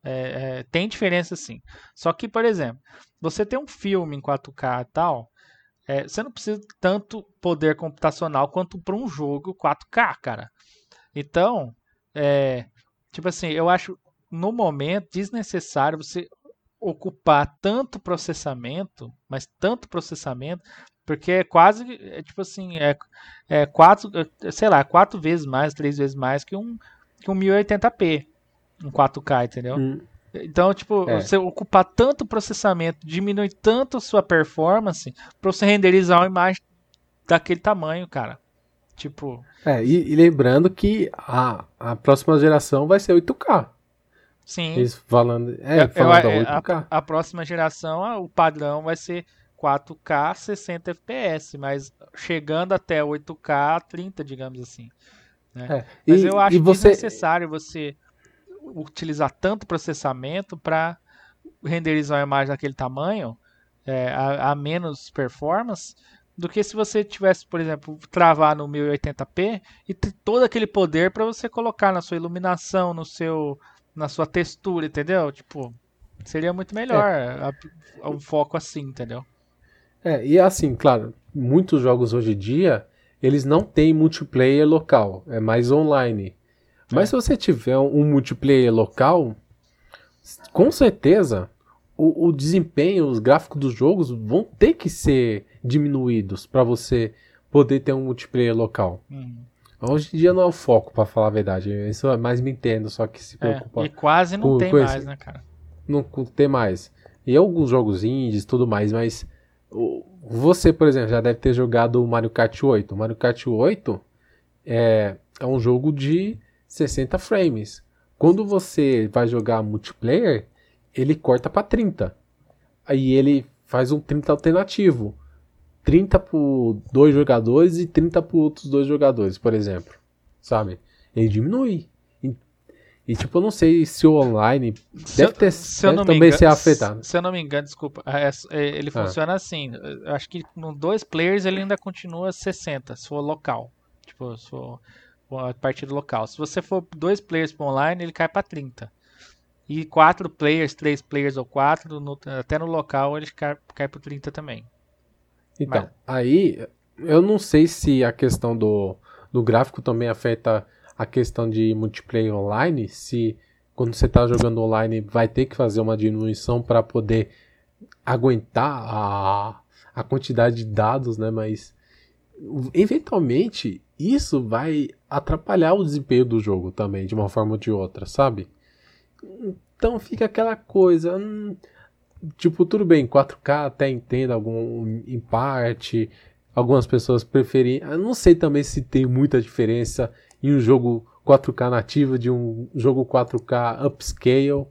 É, é, tem diferença sim. Só que, por exemplo, você tem um filme em 4K e tal, é, você não precisa tanto poder computacional quanto para um jogo 4K, cara. Então, é, tipo assim, eu acho no momento desnecessário você ocupar tanto processamento, mas tanto processamento, porque é quase, é, tipo assim, é, é quatro, é, sei lá, quatro vezes mais, três vezes mais que um, que um 1080p em 4K, entendeu? Hum. Então, tipo, é. você ocupar tanto processamento, diminui tanto a sua performance para você renderizar uma imagem daquele tamanho, cara. Tipo. É, e, e lembrando que a, a próxima geração vai ser 8K. Sim. Eles falando, é, Eu- falando eu- da 8K. a, a próxima geração, o padrão vai ser 4K 60 FPS, mas chegando até 8K 30, digamos assim. É, Mas e- eu acho você, desnecessário você utilizar tanto processamento para renderizar uma imagem daquele tamanho é, a, a menos performance do que se você tivesse, por exemplo, travar no 1080p e ter todo aquele poder para você colocar na sua iluminação, no seu, na sua textura, entendeu? Tipo, seria muito melhor a- um foco assim, entendeu? É, e assim, claro, muitos jogos hoje em dia, eles não têm multiplayer local, é mais online. Mas É. se você tiver um multiplayer local, com certeza o, o desempenho, os gráficos dos jogos vão ter que ser diminuídos para você poder ter um multiplayer local. Uhum. Hoje em dia não é o foco, para falar a verdade. Isso é mais Nintendo, só que se É, preocupa e quase não com- tem com esse- mais, né, cara? não ter mais. E alguns jogos indies e tudo mais, mas você, por exemplo, já deve ter jogado o Mario Kart 8. O Mario Kart 8 é, é um jogo de 60 frames. Quando você vai jogar multiplayer, ele corta para 30. Aí ele faz um 30 alternativo. 30 por dois jogadores e 30 por outros dois jogadores, por exemplo. Sabe? Ele diminui. E, tipo, eu não sei se o online Se deve eu- ter se eu deve também engano- ser afetado. Se eu não me engano, desculpa, é- é- ele Ah. funciona assim. Eu acho que com dois players ele ainda continua 60, se for local. Tipo, se for a partida local. Se você for dois players para online, ele cai para 30. E quatro players, três players ou quatro, no- até no local ele cai, cai para 30 também. Então, Mas- aí eu não sei se a questão do, do gráfico também afeta a questão de multiplayer online, se quando você está jogando online vai ter que fazer uma diminuição para poder aguentar a, a quantidade de dados, né? Mas eventualmente isso vai atrapalhar o desempenho do jogo também, de uma forma ou de outra, sabe? Então fica aquela coisa. hum, Tipo, tudo bem, 4K até entendo algum, em parte. Algumas pessoas preferem. Eu não sei também se tem muita diferença em um jogo 4K nativo de um jogo 4K upscale.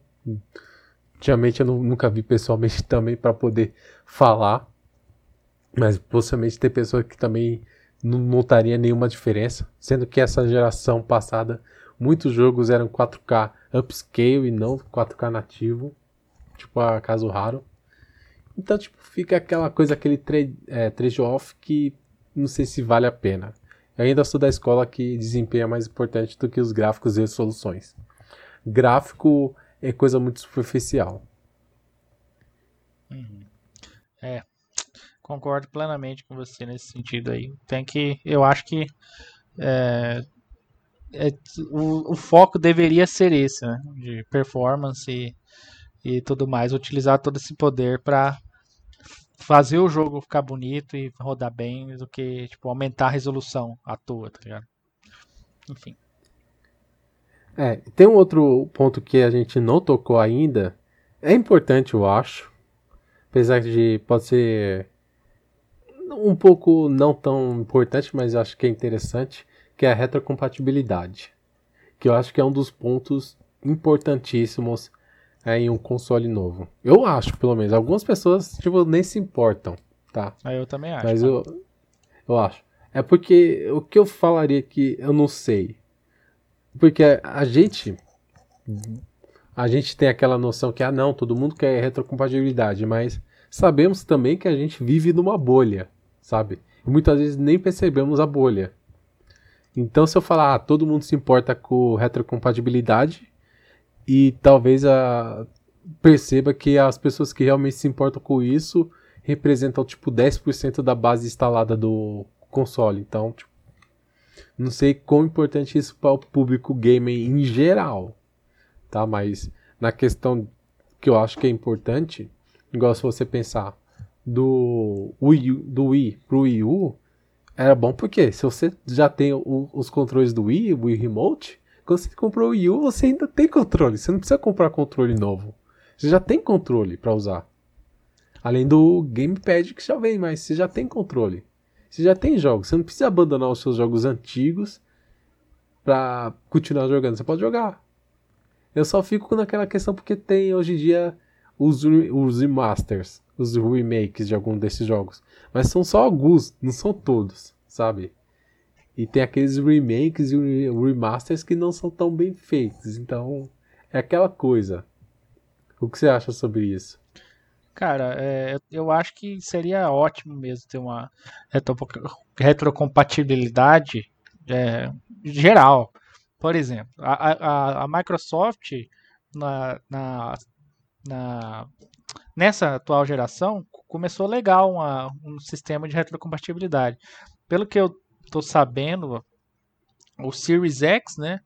Ultimamente eu nu- nunca vi pessoalmente também para poder falar. Mas possivelmente tem pessoas que também não notaria nenhuma diferença. Sendo que essa geração passada, muitos jogos eram 4K upscale e não 4K nativo tipo a caso raro. Então, tipo, fica aquela coisa, aquele tre é, trade-off que não sei se vale a pena. Ainda sou da escola que desempenho é mais importante do que os gráficos e soluções. Gráfico é coisa muito superficial. Concordo plenamente com você nesse sentido aí. Tem que, eu acho que é, é, o, o foco deveria ser esse, né? De performance e, e tudo mais. Utilizar todo esse poder para fazer o jogo ficar bonito e rodar bem do que tipo aumentar a resolução à toa, tá ligado? Enfim. É, tem um outro ponto que a gente não tocou ainda. É importante, eu acho. Apesar de pode ser um pouco não tão importante, mas eu acho que é interessante, que é a retrocompatibilidade. Que eu acho que é um dos pontos importantíssimos é, em um console novo. Eu acho, pelo menos. Algumas pessoas tipo, nem se importam, tá? Aí eu também acho. Mas cara. eu, eu acho. É porque o que eu falaria que eu não sei. Porque a gente. A gente tem aquela noção que, ah, não, todo mundo quer retrocompatibilidade, mas sabemos também que a gente vive numa bolha, sabe? E muitas vezes nem percebemos a bolha. Então, se eu falar, ah, todo mundo se importa com retrocompatibilidade, e talvez a, perceba que as pessoas que realmente se importam com isso representam tipo 10% da base instalada do console. Então, tipo, não sei quão importante isso para o público gamer em geral, tá? Mas na questão que eu acho que é importante, igual se você pensar do Wii, do Wii pro Wii U, era bom porque se você já tem o- os controles do Wii, o Wii Remote, quando você comprou o Wii U, você ainda tem controle. Você não precisa comprar controle novo. Você já tem controle para usar. Além do gamepad que já vem, mas você já tem controle. Você já tem jogos, você não precisa abandonar os seus jogos antigos pra continuar jogando. Você pode jogar. Eu só fico naquela questão porque tem hoje em dia os, os remasters, os remakes de algum desses jogos. Mas são só alguns, não são todos, sabe? E tem aqueles remakes e remasters que não são tão bem feitos. Então, é aquela coisa. O que você acha sobre isso? Cara, é, eu acho que seria ótimo mesmo ter uma retrocompatibilidade é, geral. Por exemplo, a, a, a Microsoft na, na, na, nessa atual geração começou legal uma, um sistema de retrocompatibilidade. Pelo que eu estou sabendo, o Series X, né?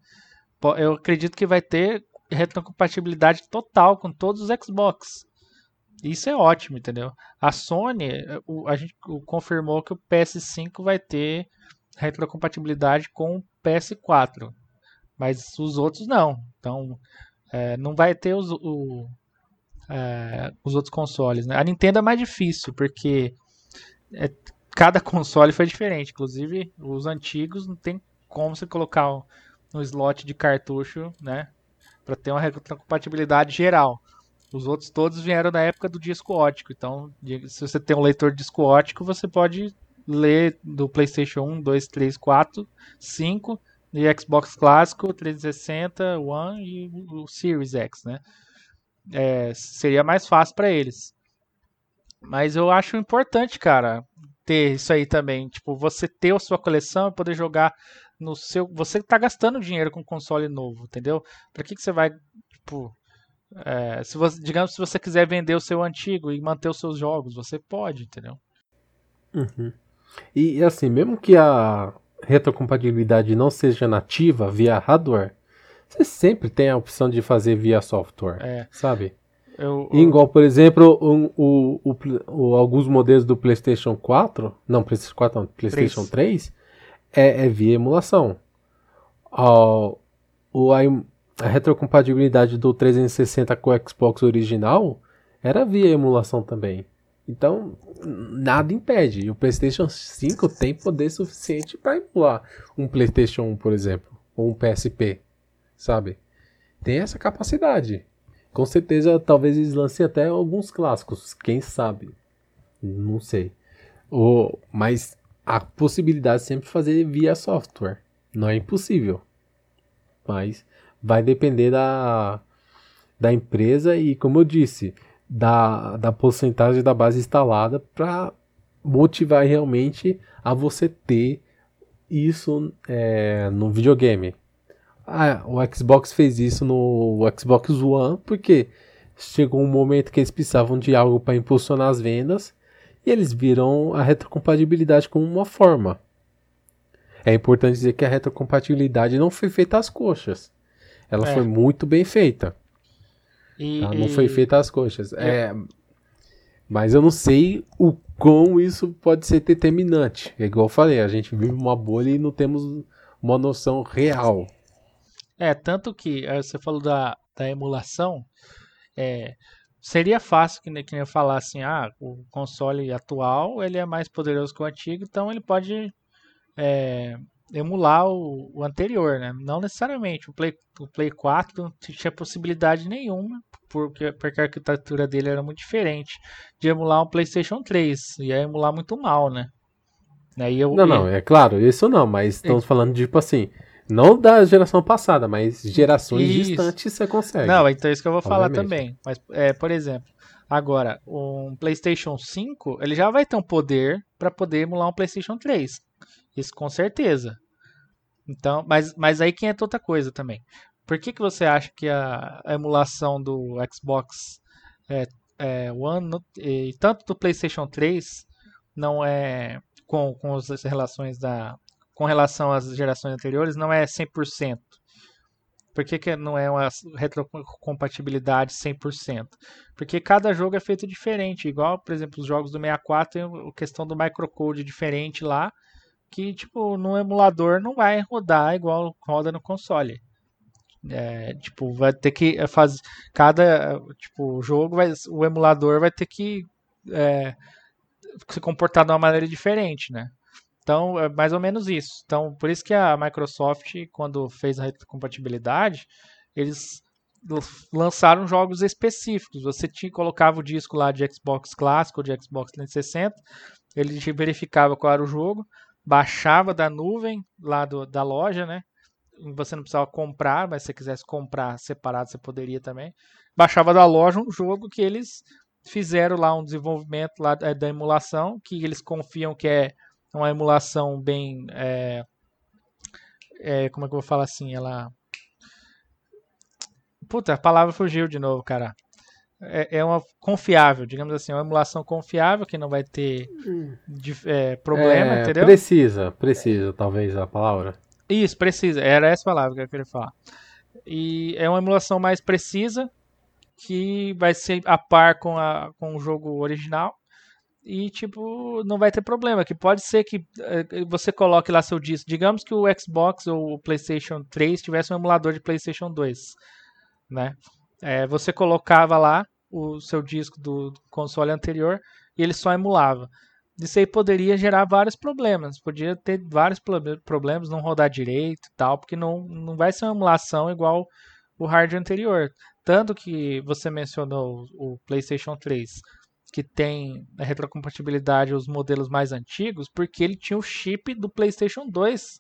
Eu acredito que vai ter retrocompatibilidade total com todos os Xbox. Isso é ótimo, entendeu? A Sony, o, a gente confirmou que o PS5 vai ter retrocompatibilidade com o PS4, mas os outros não. Então, é, não vai ter os, o, é, os outros consoles. Né? A Nintendo é mais difícil, porque é, cada console foi diferente. Inclusive, os antigos não tem como você colocar um, um slot de cartucho, né? Para ter uma retrocompatibilidade geral. Os outros todos vieram da época do disco ótico. Então, se você tem um leitor de disco ótico, você pode ler do PlayStation 1, 2, 3, 4, 5 e Xbox clássico, 360, One e o Series X, né? É, seria mais fácil para eles. Mas eu acho importante, cara, ter isso aí também. Tipo, você ter a sua coleção e poder jogar no seu. Você tá gastando dinheiro com console novo, entendeu? Para que, que você vai, tipo. É, se você, digamos, se você quiser vender o seu antigo e manter os seus jogos, você pode, entendeu? Uhum. E assim, mesmo que a retrocompatibilidade não seja nativa via hardware, você sempre tem a opção de fazer via software, é. sabe? Eu, eu... Igual, por exemplo, um, o, o, o, alguns modelos do PlayStation 4, não, PlayStation 4 não, PlayStation 3, 3 é, é, via emulação. o, a, a retrocompatibilidade do 360 com o Xbox original era via emulação também. Então, nada impede. E o PlayStation 5 tem poder suficiente para emular um PlayStation 1, por exemplo, ou um PSP, sabe? Tem essa capacidade. Com certeza, talvez eles lancem até alguns clássicos, quem sabe? Não sei. O, mas a possibilidade de sempre fazer via software. Não é impossível. Mas vai depender da, da empresa e, como eu disse, da, da porcentagem da base instalada para motivar realmente a você ter isso é, no videogame. Ah, o Xbox fez isso no Xbox One porque chegou um momento que eles precisavam de algo para impulsionar as vendas e eles viram a retrocompatibilidade como uma forma. É importante dizer que a retrocompatibilidade não foi feita às coxas. Ela é. foi muito bem feita. E, tá? Não e... foi feita às coxas. É... é... Mas eu não sei o quão isso pode ser determinante. É igual eu falei, a gente vive uma bolha e não temos uma noção real. É, tanto que eh, você falou da, da emulação, é, seria fácil que, que eu falar assim, ah, o console atual ele é mais poderoso que o antigo, então ele pode é, emular o, o, anterior, né? Não necessariamente. O Play, o Play 4 não tinha possibilidade nenhuma, porque, porque a arquitetura dele era muito diferente, de emular um PlayStation 3. Ia emular muito mal, né? Eu, não, não, é claro, isso não, mas estamos falando de, tipo assim, não da geração passada, mas gerações isso. distantes você consegue. Não, então é isso que eu vou falar também. Mas, é, por exemplo, agora, um PlayStation 5, ele já vai ter um poder para poder emular um PlayStation 3. Isso com certeza. Então, mas, mas aí quem é outra coisa também. Por que, que você acha que a, a emulação do Xbox é, é, One e tanto do PlayStation 3 não é com, com as relações da com relação às gerações anteriores não é 100%? Por que, que não é uma retrocompatibilidade 100%? Porque cada jogo é feito diferente, igual, por exemplo, os jogos do 64 tem a questão do microcode diferente lá, que tipo no emulador não vai rodar igual roda no console. É, tipo, vai ter que fazer cada tipo jogo vai, o emulador vai ter que é, se comportar de uma maneira diferente, né? Então, é mais ou menos isso. Então, por isso que a Microsoft, quando fez a compatibilidade, eles lançaram jogos específicos. Você tinha, colocava o disco lá de Xbox clássico de Xbox 360, ele verificava qual era o jogo, baixava da nuvem lá do, da loja, né? Você não precisava comprar, mas se você quisesse comprar separado, você poderia também. Baixava da loja um jogo que eles fizeram lá um desenvolvimento lá é, da emulação, que eles confiam que é uma emulação bem. É, é, como é que eu vou falar assim? Ela Puta, a palavra fugiu de novo, cara. É, é uma confiável, digamos assim, uma emulação confiável que não vai ter de, é, problema, é, entendeu? Precisa, precisa, talvez a palavra. Isso, precisa. Era essa palavra que eu queria falar. E é uma emulação mais precisa que vai ser a par com, a, com o jogo original e tipo não vai ter problema que pode ser que uh, você coloque lá seu disco digamos que o Xbox ou o PlayStation 3 tivesse um emulador de PlayStation 2 né? É, você colocava lá o seu disco do console anterior e ele só emulava. Isso aí poderia gerar vários problemas, podia ter vários problemas, não rodar direito e tal, porque não, não vai ser uma emulação igual o hardware anterior. Tanto que você mencionou o PlayStation 3, que tem a retrocompatibilidade os modelos mais antigos, porque ele tinha o chip do PlayStation 2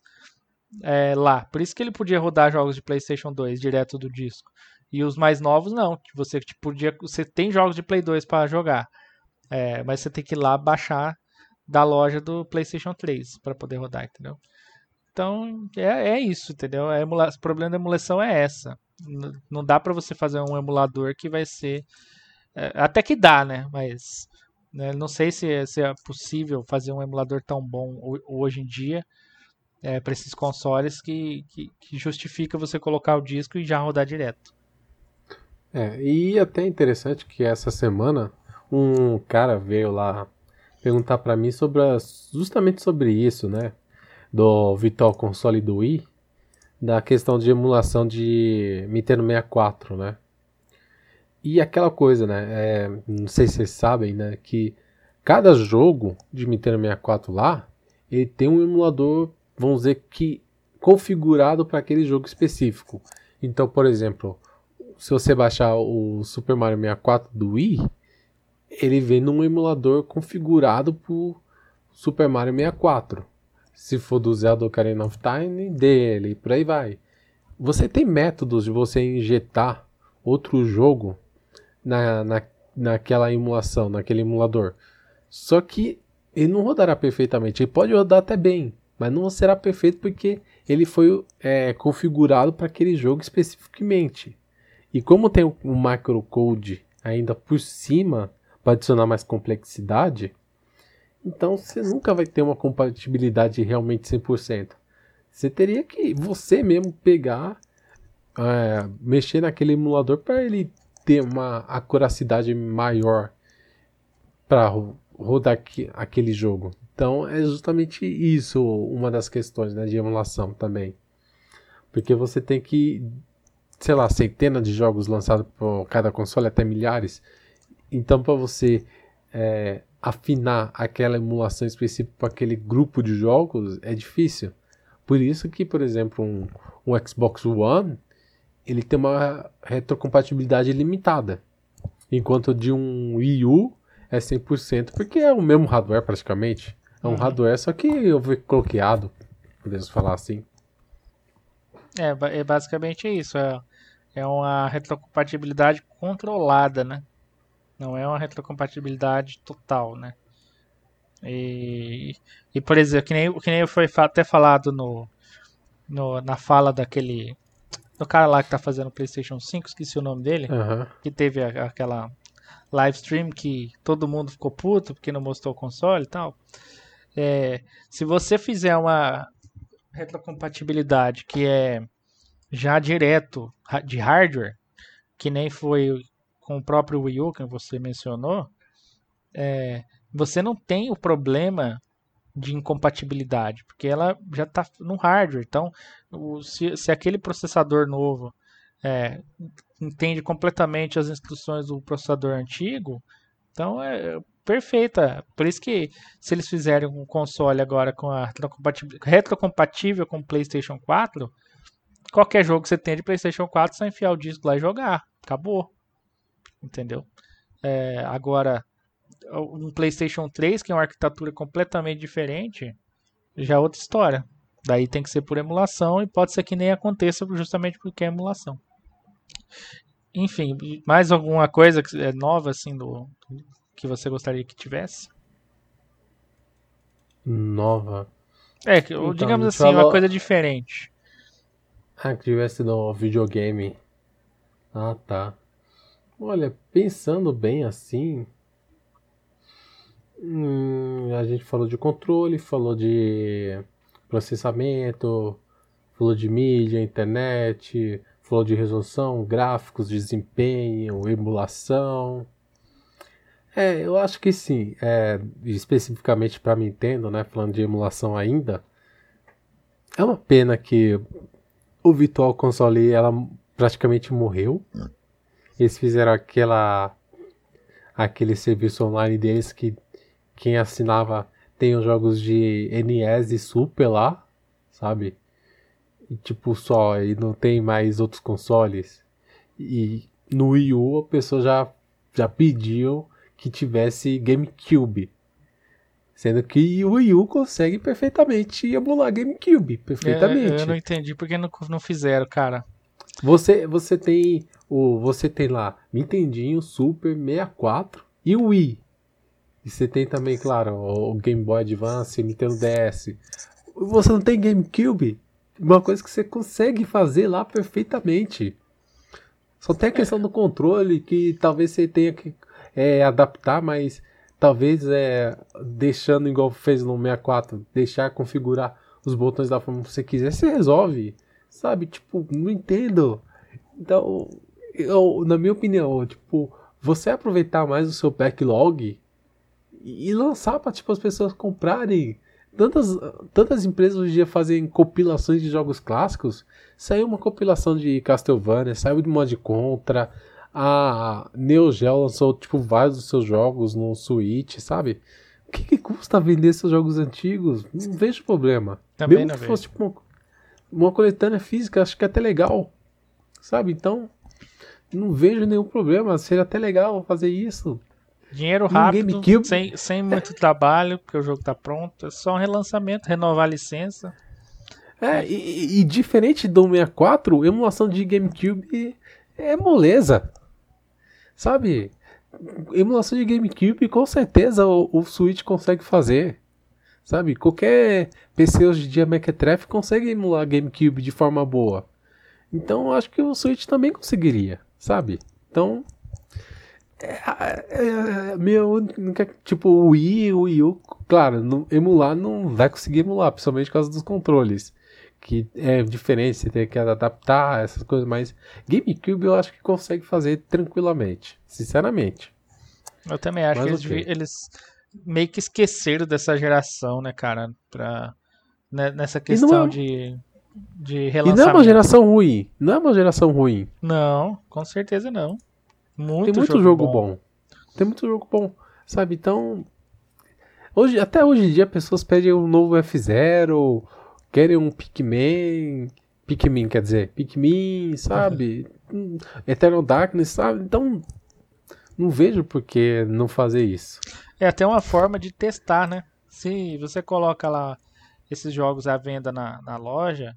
é, lá. Por isso que ele podia rodar jogos de PlayStation 2 direto do disco. E os mais novos não, você tipo, podia, você tem jogos de Play 2 para jogar, é, mas você tem que ir lá baixar da loja do PlayStation 3 para poder rodar, entendeu? Então é, é isso, entendeu? Emula... O problema da emulação é essa. Não dá para você fazer um emulador que vai ser. É, até que dá, né? Mas né, não sei se se é possível fazer um emulador tão bom hoje em dia é, para esses consoles que, que, que justifica você colocar o disco e já rodar direto. É, e até interessante que essa semana um cara veio lá perguntar para mim sobre a, justamente sobre isso, né? Do Virtual Console do Wii, da questão de emulação de Nintendo 64, né? E aquela coisa, né? É, não sei se vocês sabem, né? Que cada jogo de Nintendo 64 lá, ele tem um emulador, vamos dizer que configurado para aquele jogo específico. Então, por exemplo, se você baixar o Super Mario 64 do Wii, ele vem num emulador configurado por Super Mario 64. Se for do Zelda Ocarina of Time, dele, por aí vai. Você tem métodos de você injetar outro jogo na, na, naquela emulação, naquele emulador. Só que ele não rodará perfeitamente. Ele pode rodar até bem, mas não será perfeito porque ele foi é, configurado para aquele jogo especificamente. E como tem um microcode ainda por cima para adicionar mais complexidade, então você nunca vai ter uma compatibilidade realmente 100%. Você teria que você mesmo pegar, é, mexer naquele emulador para ele ter uma acuracidade maior para rodar aquele jogo. Então é justamente isso uma das questões né, de emulação também. Porque você tem que sei lá, centenas de jogos lançados por cada console, até milhares. Então, para você é, afinar aquela emulação específica para aquele grupo de jogos é difícil. Por isso que, por exemplo, um, um Xbox One ele tem uma retrocompatibilidade limitada, enquanto de um Wii U é 100%, porque é o mesmo hardware praticamente. É um uhum. hardware só que eu bloqueado, podemos falar assim. É, é basicamente isso. É, é uma retrocompatibilidade controlada, né? Não é uma retrocompatibilidade total, né? E, e por exemplo, que nem, que nem foi até falado no, no, na fala daquele. Do cara lá que tá fazendo o PlayStation 5, esqueci o nome dele. Uhum. Que teve a, aquela live stream que todo mundo ficou puto porque não mostrou o console e tal. É, se você fizer uma retrocompatibilidade que é já direto de hardware, que nem foi com o próprio Wii U que você mencionou, é, você não tem o problema de incompatibilidade, porque ela já está no hardware. Então, o, se, se, aquele processador novo é, entende completamente as instruções do processador antigo, então é, perfeita. Por isso que se eles fizerem um console agora com a retrocompatível com o PlayStation 4, qualquer jogo que você tenha de PlayStation 4, só enfiar o disco lá e jogar. Acabou. Entendeu? É, agora, um PlayStation 3, que é uma arquitetura completamente diferente, já é outra história. Daí tem que ser por emulação e pode ser que nem aconteça justamente porque é emulação. Enfim, mais alguma coisa que é nova assim do que você gostaria que tivesse? Nova. É, então, digamos assim, falou... uma coisa diferente. Ah, que tivesse no videogame. Ah, tá. Olha, pensando bem assim. Hum, a gente falou de controle, falou de processamento, falou de mídia, internet, falou de resolução, gráficos, desempenho, emulação. É, eu acho que sim. É, especificamente para Nintendo, né, falando de emulação ainda, é uma pena que o Virtual Console ela praticamente morreu. Eles fizeram aquela aquele serviço online deles que quem assinava tem os jogos de NES e Super lá, sabe? E, tipo, só, e não tem mais outros consoles. E no Wii U a pessoa já, já pediu que tivesse GameCube. Sendo que o Wii U consegue perfeitamente emular GameCube. Perfeitamente. É, eu não entendi porque não, não fizeram, cara. Você, você tem o você tem lá Nintendinho, Super 64 e o Wii. E você tem também, claro, o Game Boy Advance, Nintendo DS. Você não tem GameCube? Uma coisa que você consegue fazer lá perfeitamente. Só tem a questão do controle que talvez você tenha que é, adaptar, mas talvez é, deixando igual fez no 64, deixar configurar os botões da forma que você quiser, você resolve. Sabe? Tipo, não entendo. Então, eu, na minha opinião, tipo, você aproveitar mais o seu backlog e lançar para tipo, as pessoas comprarem. Tantas, tantas empresas hoje em dia fazem compilações de jogos clássicos. Saiu uma compilação de Castlevania, saiu de Mod Contra. A Neo Geo lançou tipo, vários dos seus jogos no Switch, sabe? O que, que custa vender seus jogos antigos? Não vejo problema. Também Mesmo não que fosse tipo, uma, uma coletânea física, acho que é até legal. Sabe? Então, não vejo nenhum problema. Seria até legal fazer isso. Dinheiro rápido, sem, sem muito trabalho, porque o jogo tá pronto. É só um relançamento, renovar a licença. É, e, e diferente do 64, emulação de GameCube é moleza. Sabe? Emulação de GameCube, com certeza o, o Switch consegue fazer. Sabe? Qualquer PC hoje em dia Mequetrefe consegue emular GameCube de forma boa. Então acho que o Switch também conseguiria, sabe? Então, é, é, é, meu tipo, o Wii, o Wii U, claro, não, emular não vai conseguir emular, principalmente por causa dos controles. Que é diferente, você tem que adaptar essas coisas, mas GameCube eu acho que consegue fazer tranquilamente, sinceramente. Eu também acho mas, que eles, eles, meio que esqueceram dessa geração, né, cara, pra, né, nessa questão é... de, de E não é uma geração ruim, não é uma geração ruim. Não, com certeza não. Muito Tem muito jogo, jogo bom. bom. Tem muito jogo bom, sabe? Então, hoje, até hoje em dia, pessoas pedem um novo F0, querem um Pikmin, Pikmin quer dizer, Pikmin, sabe? Eternal Darkness, sabe? Então, não vejo por que não fazer isso. É até uma forma de testar, né? Se você coloca lá esses jogos à venda na, na loja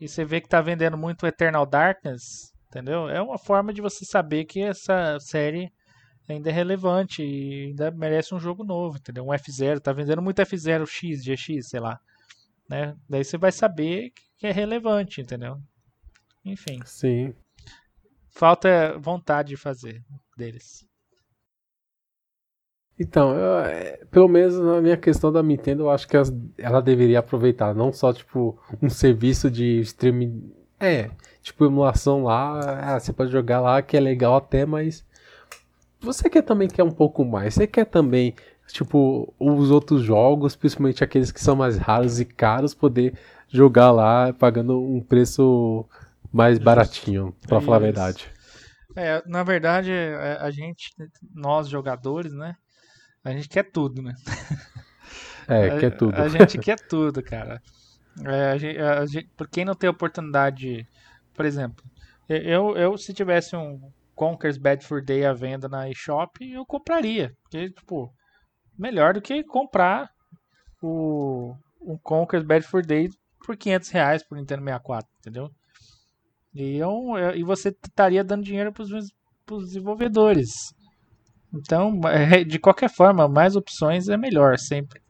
e você vê que tá vendendo muito Eternal Darkness, Entendeu? É uma forma de você saber que essa série ainda é relevante e ainda merece um jogo novo, entendeu? Um F0, tá vendendo muito F0 X, GX, sei lá. Né? Daí você vai saber que é relevante, entendeu? Enfim. Sim. Falta vontade de fazer deles. Então, eu, é, pelo menos na minha questão da Nintendo, eu acho que ela deveria aproveitar não só tipo um serviço de streaming é, tipo, emulação lá, ah, você pode jogar lá que é legal até, mas você quer também quer um pouco mais. Você quer também, tipo, os outros jogos, principalmente aqueles que são mais raros e caros, poder jogar lá pagando um preço mais baratinho, para falar a verdade. É, na verdade, é, a gente, nós jogadores, né, A gente quer tudo, né? É, quer tudo. A gente quer tudo, cara. É, a gente, a gente, por quem não tem oportunidade, por exemplo, eu, eu se tivesse um Conker's Bad for Day à venda na eShop, eu compraria. Porque, tipo, melhor do que comprar o, um Conker's Bad for Day por 500 reais por Nintendo 64, entendeu? E, eu, e você estaria dando dinheiro para os desenvolvedores. Então, é, de qualquer forma, mais opções é melhor sempre.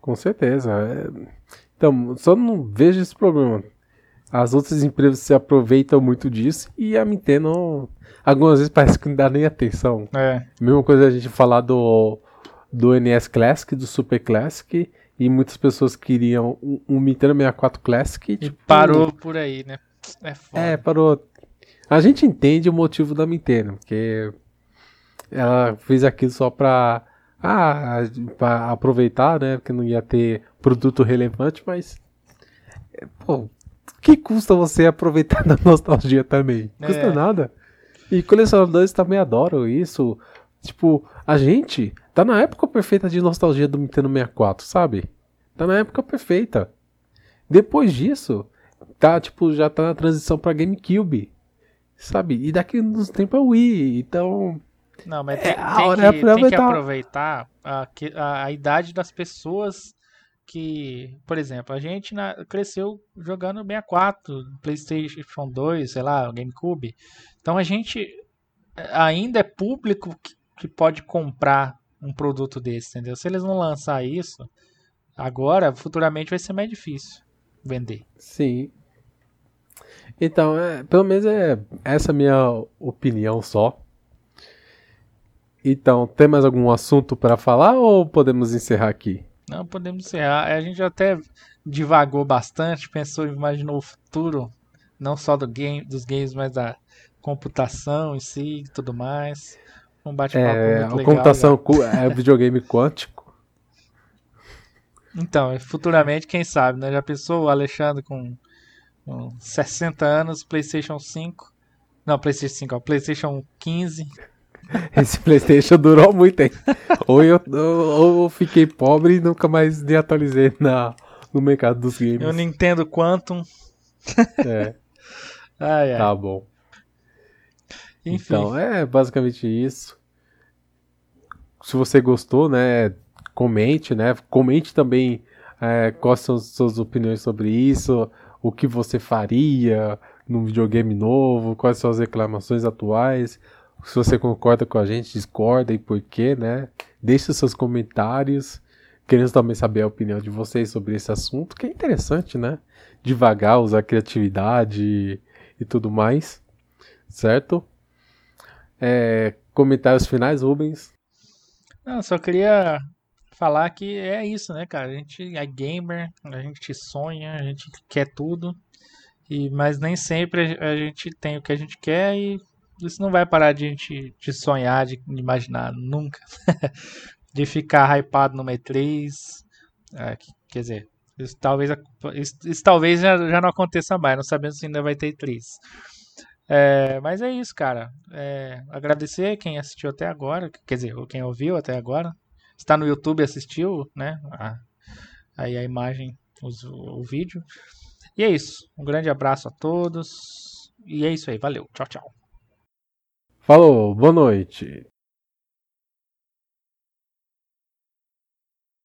Com certeza. É... Então, só não vejo esse problema. As outras empresas se aproveitam muito disso e a Nintendo, algumas vezes parece que não dá nem atenção. É. Mesma coisa a gente falar do, do NES Classic, do Super Classic, e muitas pessoas queriam um, um Nintendo 64 Classic. E tipo, parou por aí, né? É, foda. é, parou. A gente entende o motivo da Nintendo, porque ela fez aquilo só pra, ah, pra aproveitar, né? Porque não ia ter produto relevante, mas. Pô, que custa você aproveitar da nostalgia também? Não custa é. nada. E colecionadores também adoram isso. Tipo, a gente tá na época perfeita de nostalgia do Nintendo 64, sabe? Tá na época perfeita. Depois disso, tá, tipo, já tá na transição pra GameCube. Sabe? E daqui uns tempos é o Wii. Então. Não, mas é, tem, é, tem, que, é tem que aproveitar a, a, a idade das pessoas que, por exemplo, a gente na, cresceu jogando 64, PlayStation 2, sei lá, GameCube. Então a gente eh, ainda é público que, que pode comprar um produto desse, entendeu? Se eles não lançar isso agora, futuramente vai ser mais difícil vender. Sim. Então, é, pelo menos é essa minha opinião só. Então, tem mais algum assunto para falar ou podemos encerrar aqui? Não, podemos encerrar. A gente até divagou bastante, pensou, imaginou o futuro, não só do game, dos games, mas da computação em si e tudo mais. Um bate-papo é, muito legal. Computação é videogame quântico. Então, futuramente, quem sabe, né? Já pensou o Alexandre com, com 60 anos, PlayStation 5. Não, PlayStation 5, ó, PlayStation 15. Esse PlayStation durou muito tempo. ou, eu, ou eu fiquei pobre e nunca mais me atualizei na, no mercado dos games. Eu Nintendo Quantum. É. ai, ai. Tá bom. Enfim. Então, é basicamente isso. Se você gostou, né, comente, né? Comente também é, quais são as suas opiniões sobre isso, o que você faria num videogame novo, quais são as reclamações atuais, se você concorda com a gente, discorda e por quê, né? Deixe seus comentários. Queremos também saber a opinião de vocês sobre esse assunto, que é interessante, né? Devagar, usar criatividade e, e tudo mais. Certo? É, comentários finais, Rubens? Não, só queria falar que é isso, né, cara? A gente é gamer, a gente sonha, a gente quer tudo. E, mas nem sempre a gente tem o que a gente quer e isso não vai parar de gente de sonhar, de imaginar, nunca. de ficar hypado no E3. É, quer dizer, isso talvez, isso, isso talvez já, já, não aconteça mais, não sabemos se ainda vai ter E3. É, mas é isso, cara. É, agradecer quem assistiu até agora, quer dizer, quem ouviu até agora. Está no YouTube assistiu, né? A, aí a imagem, os, o vídeo. E é isso. Um grande abraço a todos. E é isso aí. Valeu. Tchau, tchau. Falou, boa noite.